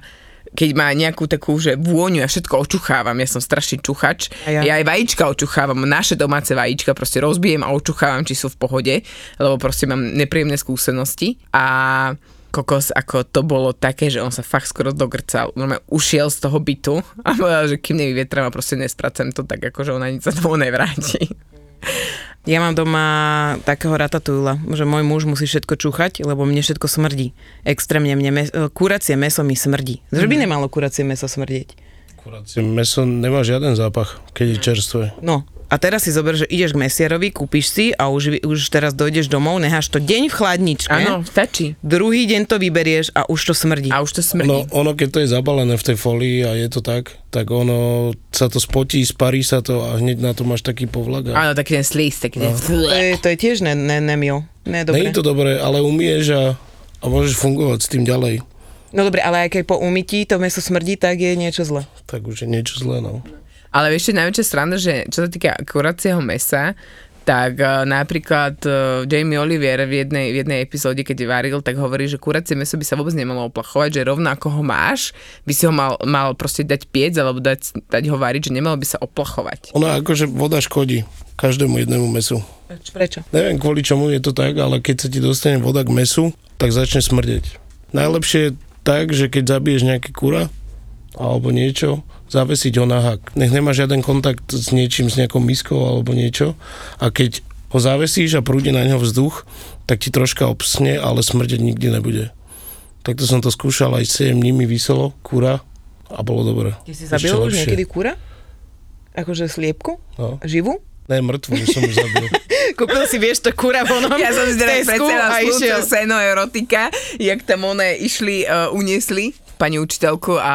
keď má nejakú takú, že vôňu, ja všetko očuchávam, ja som strašný čuchač. A ja. ja aj vajíčka očuchávam, naše domáce vajíčka proste rozbijem a očuchávam, či sú v pohode, lebo proste mám nepríjemné skúsenosti. A kokos, ako to bolo také, že on sa fakt skoro dogrcal. Normálne ušiel z toho bytu a povedal, že kým nevyvietrám a proste nespracem to tak, ako že ona nič sa tomu nevráti. Ja mám doma takého ratatúla, že môj muž musí všetko čúchať, lebo mne všetko smrdí. Extrémne mne, mes- kuracie meso mi smrdí. Že Mhm. by nemalo kuracie meso smrdieť. Kuracie meso nemá žiaden zápach, keď je čerstvé. No, a teraz si zober, že ideš k mesiarovi, kúpiš si a už, už teraz dojdeš domov, necháš to deň v chladničke. Áno, stačí. Druhý deň to vyberieš a už to smrdí. A už to smrdí. No, ono, keď to je zabalené v tej folii a je to tak, tak ono sa to spotí, sparí sa to a hneď na to máš taký povlak. A... Áno, taký ten slís, taký ten... To je, to je tiež ne, ne, nemil. Ne, dobre. Není to dobré, ale umieš a, a môžeš fungovať s tým ďalej. No dobre, ale aj keď po umytí to meso smrdí, tak je niečo zle. Tak už je niečo zlé, no. Ale vieš, čo najväčšia sranda, že čo sa týka kuracieho mesa, tak uh, napríklad uh, Jamie Oliver v jednej, v jednej epizóde, keď varil, tak hovorí, že kuracie meso by sa vôbec nemalo oplachovať, že rovno ako ho máš, by si ho mal, mal proste dať piec alebo dať, dať ho variť, že nemalo by sa oplachovať. Ono akože voda škodí každému jednému mesu. Prečo? Neviem kvôli čomu je to tak, ale keď sa ti dostane voda k mesu, tak začne smrdeť. Najlepšie je tak, že keď zabiješ nejaký kura alebo niečo, zavesiť ho na hak. Nech nemá žiaden kontakt s niečím, s nejakou miskou alebo niečo. A keď ho zavesíš a prúdi na neho vzduch, tak ti troška obsne, ale smrdeť nikdy nebude. Takto som to skúšal, aj 7 dní mi vyselo kura a bolo dobre. Ty si zabil už niekedy kúra? Akože sliepku? No. Živú? Ne, mŕtvu som ju zabil. Kúpil si, vieš, to kura v onom Ja som si teraz predstavila a išiel. slúce seno erotika, jak tam one išli, uh, uniesli pani učiteľku a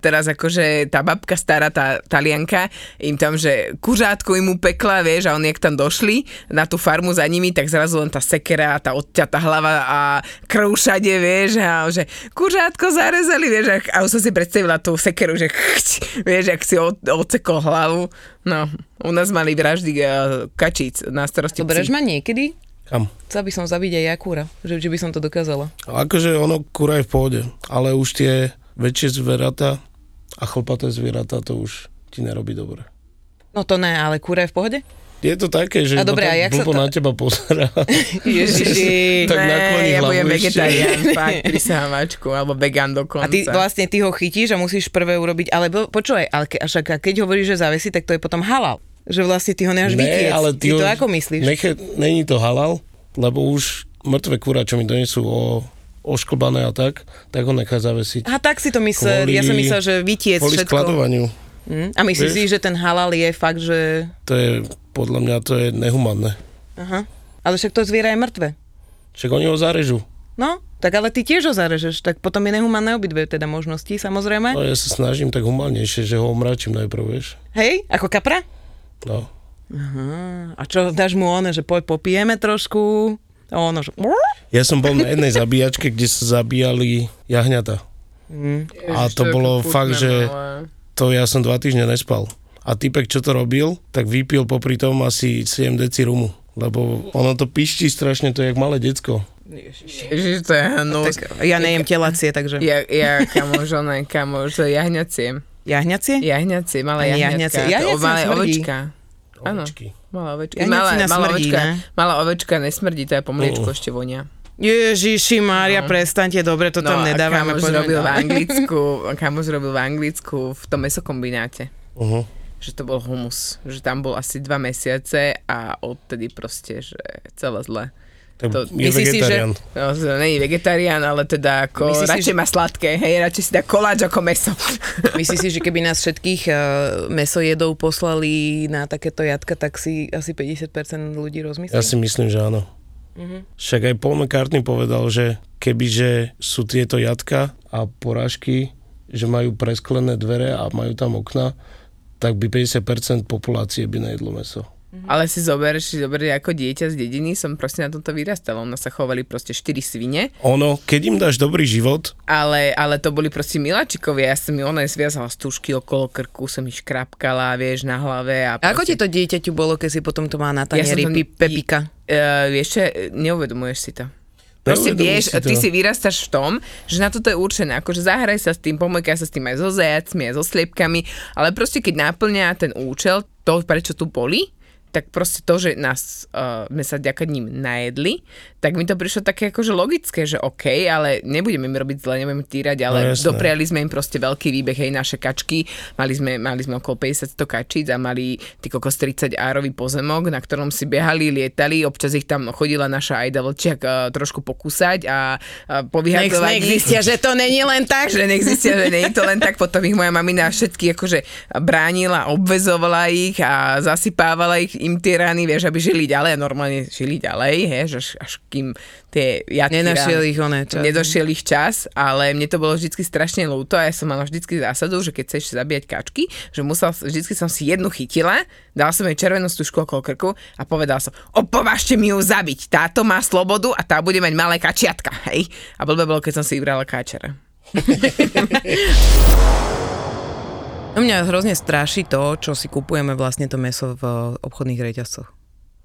teraz akože tá babka stará, tá talianka, im tam, že kuřátko im upekla, vieš, a oni jak tam došli na tú farmu za nimi, tak zrazu len tá sekera, tá odťatá hlava a krv všade, vieš, a že kuřátko zarezali, vieš, a, a už som si predstavila tú sekeru, že chť, vieš, ak si od, odsekol hlavu. No, u nás mali vraždy uh, kačíc na starosti psi. ma niekedy? Kam? Chcela by som zabiť aj ja kúra, že, že by som to dokázala. Akože ono, kura je v pohode, ale už tie väčšie zvieratá a chlpaté zvieratá to už ti nerobí dobre. No to ne, ale kúra je v pohode? je to také, že A dobre, iba a jak sa to- na teba pozerá. Ježiši. Tak nakloní ja budem vegetarián, fakt, alebo vegan dokonca. A ty vlastne ty ho chytíš a musíš prvé urobiť, ale počúvaj, ale ke, však keď hovoríš, že závesí, tak to je potom halal. Že vlastne ty ho necháš vytiecť. ale ty, ho- to ako myslíš? Neche, není to halal, lebo už mŕtve kura, čo mi donesú o, ošklbané a tak, tak ho nechá zavesiť. A tak si to myslel, ja som myslel, že vytiec Kvôli všetko. skladovaniu. Hm? A myslíš si, že ten halal je fakt, že... To je, podľa mňa, to je nehumanné. Aha. Ale však to zviera je mŕtve. Však oni ho zarežú. No, tak ale ty tiež ho zarežeš, tak potom je nehumanné obidve teda možnosti, samozrejme. No ja sa snažím tak humannejšie, že ho omračím najprv, vieš. Hej, ako kapra? No. Aha. A čo, dáš mu one, že poď popijeme trošku? A ono, že... Ja som bol na jednej zabíjačke, kde sa zabíjali jahňata. A to bolo fakt, že to ja som dva týždne nespal. A typek, čo to robil, tak vypil popri tom asi 7 deci rumu. Lebo ono to pišti strašne, to je jak malé decko. Ježiš, to je hnus. Tak, ja nejem telacie, takže... Ja, ja kamož, ono, kamož, to je jahňacie. Jahňacie? Malé jahňatka. jahňacie. Malé ovečka. Áno. Malá ovečka. Malá, malá, ovečka, ne? malá ovečka nesmrdí, to je po mliečku Mm. ešte vonia. Ježiši Mária, no. prestaňte, dobre, to tam a nedávame. kamož robil v. Anglicku, kamož robil v Anglicku v tom mesokombináte. Uh-huh. Že to bol humus. Že tam bol asi dva mesiace a odtedy proste, že celé zle. To- je myslíš si, že-. No, to není vegetarián, ale teda ako Myslíš si, radšej že- má sladké, hej, radšej si dá koláč ako meso. Myslíš si, že keby nás všetkých uh, mesojedov poslali na takéto jatka, tak si asi 50% ľudí rozmyslí? Ja si myslím, že áno. Však aj Paul McCartney povedal, že kebyže sú tieto jatka a porážky, že majú presklené dvere a majú tam okna, tak by 50% populácie by nejedlo meso. Ale si zober, si zober, ako dieťa z dediny som proste na tomto vyrastala. Ono sa chovali proste 4 svine, Ono, keď im dáš dobrý život, ale, ale to boli proste miláčikovia. Ja som mi ona zviazala stúžky okolo krku, som ich škrapkala, vieš, na hlave. A, A ako ti proste, to dieťaťu bolo, keď si potom to má na Ja tanieri to- pi- Pepika? Uh, vieš, čo, neuvedomuješ si to. Proste vieš, si to. ty si vyrastáš v tom, že na toto je určené, akože zahraj sa s tým, pomôkaj sa s tým aj so zajacmi, aj so sliepkami, ale proste keď náplňa ten účel, to prečo tu boli, tak proste to, že nás, uh, sme sa ďaká ním najedli, tak mi to prišlo také akože logické, že OK, ale nebudeme im robiť zle, nebudeme týrať, ale No jasné. dopriali sme im proste veľký výbeh, hej, naše kačky, mali sme, mali sme okolo 50 kačíc a mali ty kokos 30 árový pozemok, na ktorom si behali, lietali, občas ich tam chodila naša Ajda Vlčiak uh, trošku pokúsať a, Nech, povyhadzovať nech zistia, že to není len tak. že nech zistia, že je to len tak, potom ich moja mamina všetky akože bránila, obvezovala ich a zasypávala ich im tie rany, vieš, aby žili ďalej a normálne žili ďalej, hej, že až, až kým tie jatky Nenašiel ich oné čas. Nedošiel ich čas, ale mne to bolo vždycky strašne ľúto a ja som mala vždycky zásadu, že keď chceš zabíjať kačky, že musel, vždycky som si jednu chytila, dal som jej červenú stužku okolo krku a povedal som, opovažte mi ju zabiť, táto má slobodu a tá bude mať malé kačiatka, hej. A blbé bolo, keď som si vybrala káčera. No mňa hrozne straší to, čo si kupujeme vlastne to meso v obchodných reťazcoch.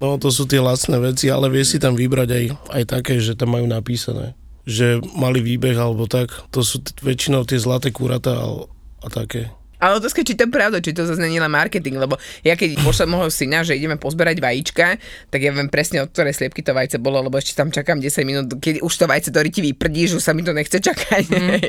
no to sú tie lacné veci, ale vieš si tam vybrať aj, aj také, že tam majú napísané že mali výbeh alebo tak, to sú t- väčšinou tie zlaté kuratá a, a také. Ale otázka, či to je pravda, či to zase není len marketing, lebo ja keď pošlem môjho syna, že ideme pozberať vajíčka, tak ja viem presne, od ktorej sliepky to vajce bolo, lebo ešte tam čakám 10 minút, keď už to vajce do ryti vyprdí, že už sa mi to nechce čakať. Mm.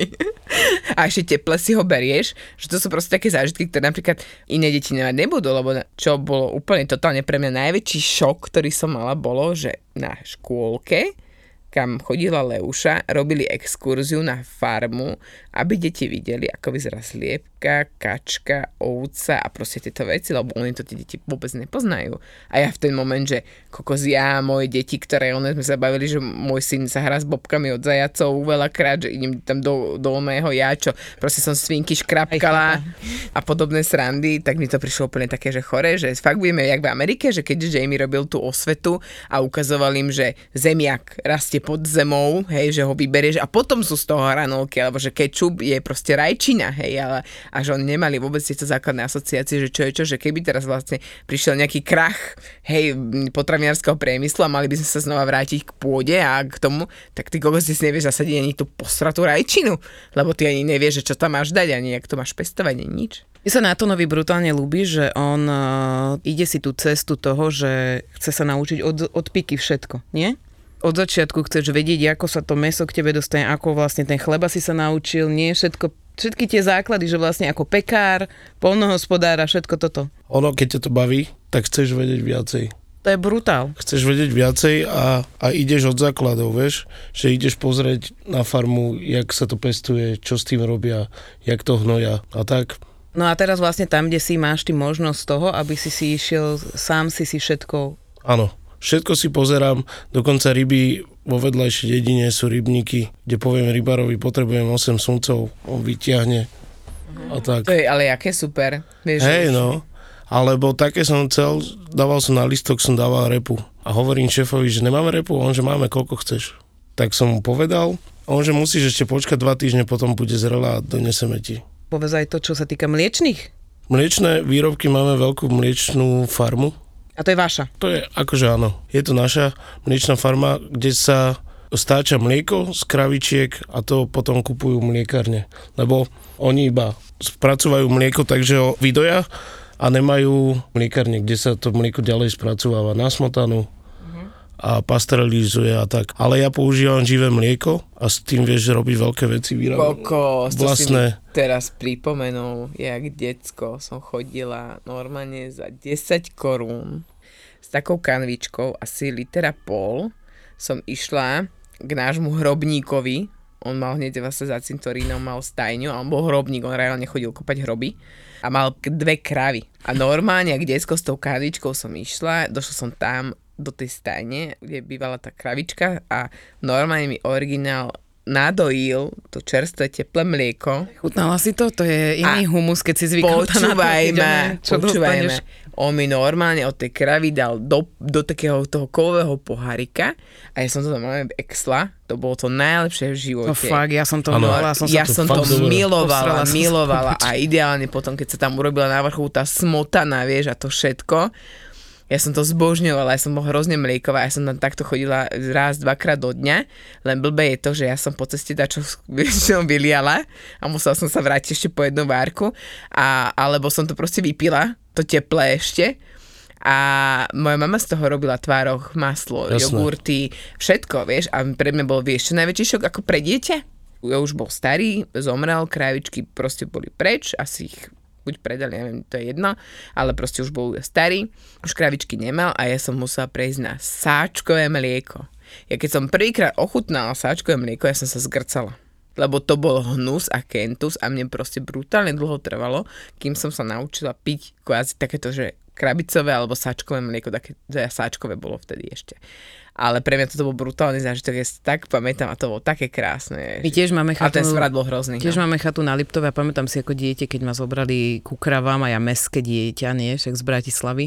A ešte teple si ho berieš, že to sú proste také zážitky, ktoré napríklad iné deti nemať nebudú, lebo čo bolo úplne totálne pre mňa najväčší šok, ktorý som mala, bolo, že na škôlke kam chodila Leuša, robili exkurziu na farmu, aby deti videli, ako vyzerá sliepka, kačka, ovca a proste tieto veci, lebo oni to tie deti vôbec nepoznajú. A ja v ten moment, že kokos ja, moje deti, ktoré one sme sa bavili, že môj syn sa hrá s bobkami od zajacov veľakrát, že idem tam do, do oného ja, čo proste som svinky škrapkala a podobné srandy, tak mi to prišlo úplne také, že chore, že fakt budeme jak v Amerike, že keď Jamie robil tú osvetu a ukazoval im, že zemiak rastie pod zemou, hej, že ho vyberieš a potom sú z toho hranolky, alebo že kečup je proste rajčina, hej, ale a že oni nemali vôbec tieto základné asociácie, že čo je čo, že keby teraz vlastne prišiel nejaký krach, hej, potravinárskeho priemyslu a mali by sme sa znova vrátiť k pôde a k tomu, tak ty kokos si nevieš zasadiť ani tú posratú rajčinu, lebo ty ani nevieš, že čo tam máš dať, ani jak to máš pestovať, nič. Mne sa Natonovi brutálne ľúbi, že on uh, ide si tú cestu toho, že chce sa naučiť od, od piky všetko, nie? Od začiatku chceš vedieť, ako sa to meso k tebe dostane, ako vlastne ten chleba si sa naučil, nie všetko, všetky tie základy, že vlastne ako pekár, polnohospodár a všetko toto. Ono, keď ťa to baví, tak chceš vedieť viacej. To je brutál. Chceš vedieť viacej a, a ideš od základov, vieš? Že ideš pozrieť na farmu, jak sa to pestuje, čo s tým robia, jak to hnoja a tak. No a teraz vlastne tam, kde si máš ty možnosť toho, aby si si išiel, sám si si všetko Áno, všetko si pozerám, dokonca ryby vo vedľajšej dedine sú rybníky, kde poviem rybarovi, potrebujem 8 suncov, on vyťahne a tak. To je ale aké super. Vieš, Hej, no. Alebo také som chcel, dával som na listok, som dával repu. A hovorím šéfovi, že nemáme repu, on, že máme, koľko chceš. Tak som mu povedal, on, že musíš ešte počkať dva týždne, potom bude zrelá a doneseme ti. povedz aj to, čo sa týka mliečných. Mliečné výrobky máme veľkú mliečnú farmu. A to je vaša. To je akože áno. Je to naša mliečná farma, kde sa stáča mlieko z kravičiek a to potom kupujú mliekarne. Lebo oni iba spracúvajú mlieko, takže ho vydoja a nemajú mliekarne, kde sa to mlieko ďalej spracováva na smotanu a pasterilizuje a tak. Ale ja používam živé mlieko a s tým vieš robiť veľké veci. Vyrábam Kokos, si vlastné. mi teraz pripomenul, jak decko som chodila normálne za 10 korún s takou kanvičkou, asi litera pol, som išla k nášmu hrobníkovi, on mal hneď vlastne za cintorínom, mal stajňu a on bol hrobník, on reálne chodil kopať hroby a mal dve kravy. A normálne, ak decko s tou kanvičkou som išla, došla som tam do tej stajne, kde bývala tá kravička a normálne mi originál nadojil to čerstvé teplé mlieko. Chutnala si to? To je iný humus, keď si zvyknutá na to, Počúvaj ma, čo počúvaj ma. On mi normálne od tej kravy dal do, do takého toho kovového pohárika a ja som to normálne exla. To bolo to najlepšie v živote. To fakt, ja som to Áno. mala, som ja som to dobre. milovala, milovala a ideálne potom, keď sa tam urobila na vrchu tá smotana, vieš, a to všetko. Ja som to zbožňovala, ja som bol hrozne mlieková, ja som tam takto chodila raz, dvakrát do dňa, len blbé je to, že ja som po ceste dačo väčšinou vyliala a musela som sa vrátiť ešte po jednu várku, a, alebo som to proste vypila, to teplé ešte. A moja mama z toho robila tvároch, maslo, Jasné. jogurty, všetko, vieš. A pre mňa bol, vieš, čo najväčší šok ako pre dieťa? Ja už bol starý, zomrel, kravičky proste boli preč, asi ich buď predali, neviem, to je jedno, ale proste už bol starý, už kravičky nemal a ja som musela prejsť na sáčkové mlieko. Ja keď som prvýkrát ochutnala sáčkové mlieko, ja som sa zgrcala lebo to bol hnus a kentus a mne proste brutálne dlho trvalo, kým som sa naučila piť kvázi takéto, že krabicové alebo sáčkové mlieko, také, sáčkové bolo vtedy ešte. Ale pre mňa toto bol brutálny zážitok, ja si tak pamätám a to bolo také krásne. My tiež máme a ten chatu, smrad bol hrozný. tiež no. máme chatu na Liptove a pamätám si ako dieťa, keď ma zobrali ku kravám a ja meské dieťa, nie, však z Bratislavy.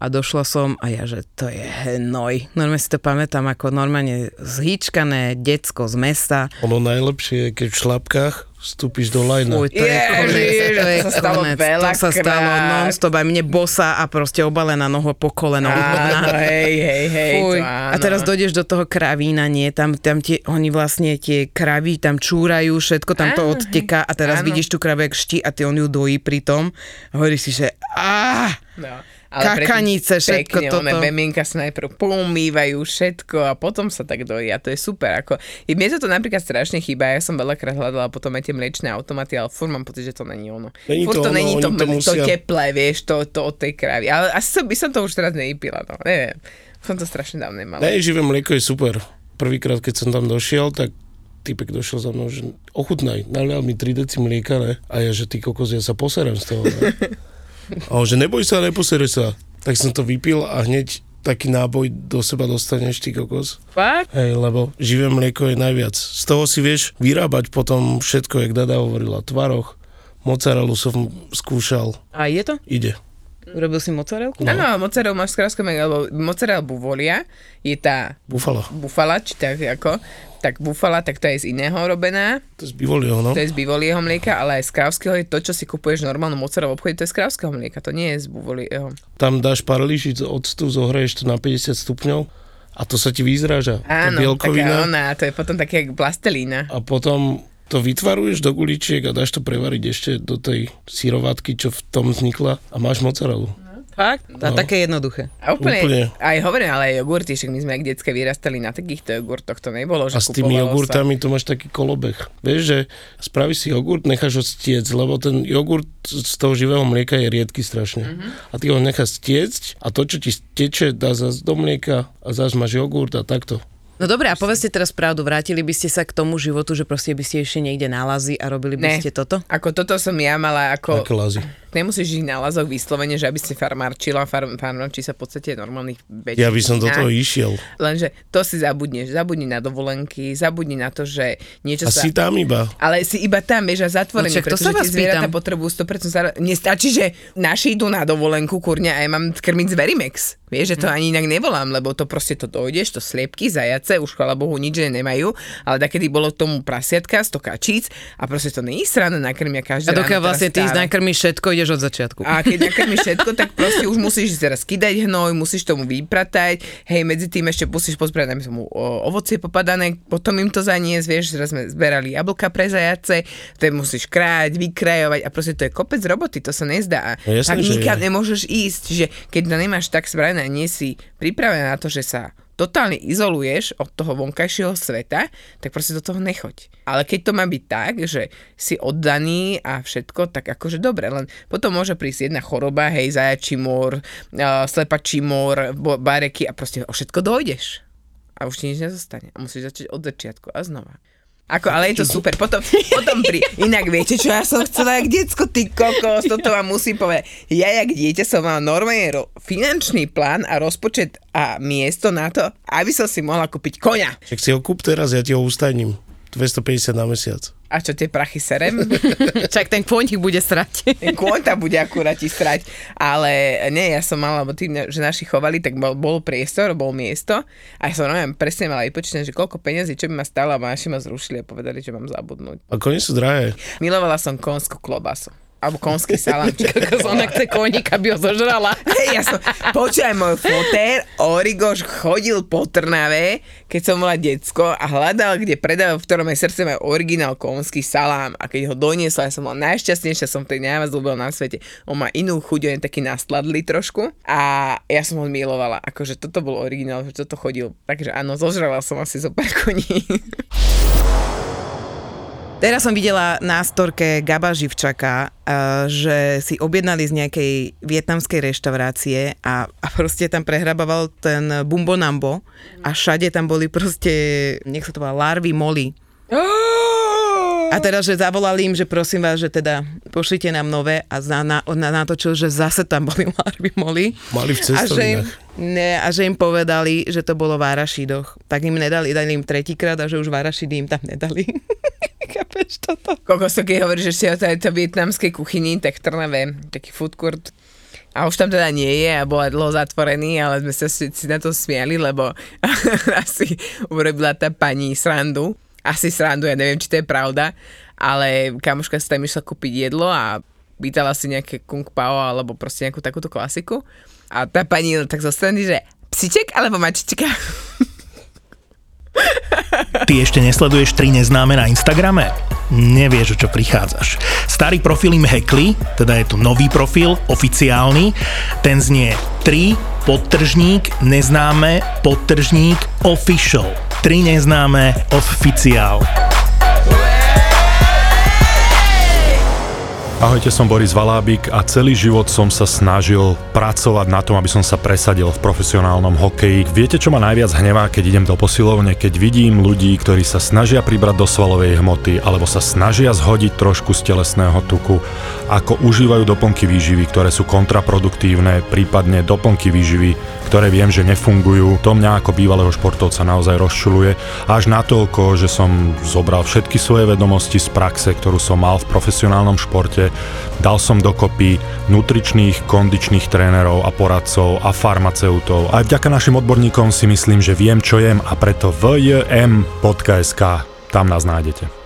A došla som a ja, že to je hnoj. Normálne si to pamätám ako normálne zhýčkané decko z mesta. Ono najlepšie je, keď v šlapkách vstúpiš do lajna. Fuj, to je konec, to je to sa stalo konec. To sa stalo non-stop aj mne bosa a proste obalená noho po koleno. Áno, hej, hej, hej. Fuj. to áno. A teraz dojdeš do toho kravína, nie? Tam, tam tie, oni vlastne tie kravy tam čúrajú, všetko tam to Áno, odteká a teraz áno. vidíš tú kravu, jak ští a ty on ju dojí pri tom a hovoríš si, že á, No. Kakanice, všetko pekne, toto. One bemienka sa najprv pomývajú všetko a potom sa tak dojí a to je super. Ako, i mne to napríklad strašne chýba, ja som veľakrát hľadala potom aj tie mliečné automaty, ale furt mám pocit, že to není ono. Není furt to to, ono, není to, to to, musia- teplé, vieš, to, to od tej kravy. Ale asi som, by som to už teraz nevypila, no, neviem. Som to strašne dávno nemala. Ne, živé mlieko je super. Prvýkrát, keď som tam došiel, tak typek došiel za mnou, že ochutnaj, nalial mi 3 deci mlieka, ne? A ja, že ty kokos, ja sa poserem z toho, ne? A on, že neboj sa, neposere sa. Tak som to vypil a hneď taký náboj do seba dostaneš, ty kokos. Fakt? Hej, lebo živé mlieko je najviac. Z toho si vieš vyrábať potom všetko, jak Dada hovorila, tvaroch, mozzarellu som skúšal, a je to? ide. Urobil si mozzarelku? Áno, no. mozzarella máš z krávskeho mlieka, lebo mozzarella buvolia je tá Bufalo. bufala, či tak ako, tak bufala, tak to je z iného robená, To je z bivolieho, no. to je z bivolieho mlieka, ale aj z krávskeho je to, čo si kupuješ normálnu mozzarella v obchode, to je z krávskeho mlieka, to nie je z buvolieho. Tam dáš pár lyžic octu, zohreješ to na 50 stupňov a to sa ti vyzráža. Áno, taká bielkovina. ona, to je potom také jak plastelína. A potom to vytvaruješ do guličiek a dáš to prevariť ešte do tej sírovatky, čo v tom vznikla a máš mozzarellu. Fakt? A No. také jednoduché. A úplne, Úplne. aj hovorím, ale aj jogurty, však my sme ak detské vyrastali na takýchto jogurtoch, to nebolo, že A s tými jogurtami to máš taký kolobeh. Vieš, že spravíš si jogurt, necháš ho stiec, lebo ten jogurt z toho živého mlieka je riedky strašne. Mhm. A ty ho necháš stiecť a to, čo ti steče, dá zase do mlieka a zase máš jogurt a takto. No dobre, a povedzte teraz pravdu, vrátili by ste sa k tomu životu, že proste by ste ešte niekde nálazy a robili by Ne. ste toto? Ako toto som ja mala ako... Také lazy. Nemusíš žiť na lazoch vyslovene, že aby si farmárčila, farm, farmárči sa v podstate normálnych väčších Ja by som do toho išiel. Lenže to si zabudneš. Zabudni na dovolenky, zabudni na to, že niečo A sa... si tam iba. Ale si iba tam, vieš, a zatvorený, No to pretože tie zvieratá potrebujú 100% zara... Nestačí, že naši idú na dovolenku, kurňa, a ja mám krmiť z Verimex. Vieš, že to ani inak nevolám, lebo to proste to dojdeš, to sliepky, zajace, už chvala Bohu nič že nemajú, ale takedy bolo k tomu prasiatka, 100 kačíc a proste to nie je sranné nakrmia každé A dokiaľ vlastne ty stále. nakrmíš všetko, ideš od začiatku. A keď nakrmíš všetko, tak proste už musíš teraz skydať hnoj, musíš tomu vypratať, hej, medzi tým ešte musíš pozbrať najmä tomu o, ovocie popadané, potom im to zaniesť, vieš, teraz sme zberali jablka pre zajace, to musíš kráť, vykrajovať a proste to je kopec roboty, to sa nezdá. No jasné, tak nikam nemôžeš ísť, že keď to nemáš tak spravené a nie si pripravená na to, že sa totálne izoluješ od toho vonkajšieho sveta, tak proste do toho nechoď. Ale keď to má byť tak, že si oddaný a všetko, tak akože dobre, len potom môže prísť jedna choroba, hej, zajačí mor, uh, slepačí mor, bareky a proste o všetko dojdeš. A už ti nič nezostane. A musíš začať od začiatku a znova. Ako, ale je to super. Potom, potom pri... Inak viete, čo ja som chcela, jak decko, ty kokos, toto vám musím povedať. Ja, jak dieťa, som mal normálne ro- finančný plán a rozpočet a miesto na to, aby som si mohla kúpiť koňa. Však si ho kúp teraz, ja ti ho ustajním. 250 na mesiac. A čo tie prachy serem? Čak ten kônik bude srať. Ten kôň tam bude akurát ti strať. Ale nie, ja som mala, lebo tým, že naši chovali, tak bol, bol priestor, bol miesto. A ja som normálne presne mala vypočítané, že koľko peniazí, čo by ma stalo a naši ma zrušili a povedali, že mám zabudnúť. A kone sú drahé. Milovala som konskú klobasu. Alebo konský salámček. Kokos, ona chce kónik, aby ho zožrala. Hej, ja som, počúvaj, môj fotér, Origoš chodil po Trnave, keď som bola decko a hľadal, kde predával, v ktorom je srdce má originál konský salám a keď ho doniesla, ja som bola najšťastnejšia, som tej najviac ľúbil na svete. On má inú chuť, on je taký nastladlý trošku a ja som ho milovala, akože toto bol originál, že toto chodil. Takže áno, zožrala som asi zo pár koní. Teraz som videla na storke Gaba Živčaka, a, že si objednali z nejakej vietnamskej reštaurácie a, a proste tam prehrabával ten Bumbo Nambo a všade tam boli proste, nech sa to volá, larvy moli. A teraz, že zavolali im, že prosím vás, že teda pošlite nám nové a za, na, na, natočil, že zase tam boli larvy moli. Mali v A že, im, ne, a že im povedali, že to bolo v Arašidoch. Tak im nedali, dali im tretíkrát a že už v Arašidy im tam nedali. Chápeš toto? Kokos, keď hovoríš, že si o tejto vietnamskej kuchyni, tak Trnave, taký food court, a už tam teda nie je a bol aj dlho zatvorený, ale sme sa si, si na to smiali, lebo asi urobila tá pani srandu. Asi srandu, ja neviem, či to je pravda, ale kamoška si tam išla kúpiť jedlo a pýtala si nejaké kung pao alebo proste nejakú takúto klasiku. A tá pani tak zo že psiček alebo mačička? Ty ešte nesleduješ tri neznáme na Instagrame? Nevieš, o čo prichádzaš. Starý profil im hackli, teda je tu nový profil, oficiálny. Ten znie 3 podtržník neznáme podtržník official. 3 neznáme oficiál. Ahojte, som Boris Valábik a celý život som sa snažil pracovať na tom, aby som sa presadil v profesionálnom hokeji. Viete, čo ma najviac hnevá, keď idem do posilovne, keď vidím ľudí, ktorí sa snažia pribrať do svalovej hmoty alebo sa snažia zhodiť trošku z telesného tuku, ako užívajú doplnky výživy, ktoré sú kontraproduktívne, prípadne doplnky výživy, ktoré viem, že nefungujú. To mňa ako bývalého športovca naozaj rozčuluje. Až natoľko, že som zobral všetky svoje vedomosti z praxe, ktorú som mal v profesionálnom športe dal som dokopy nutričných, kondičných trénerov a poradcov a farmaceutov. Aj vďaka našim odborníkom si myslím, že viem, čo jem a preto vjm.sk tam nás nájdete.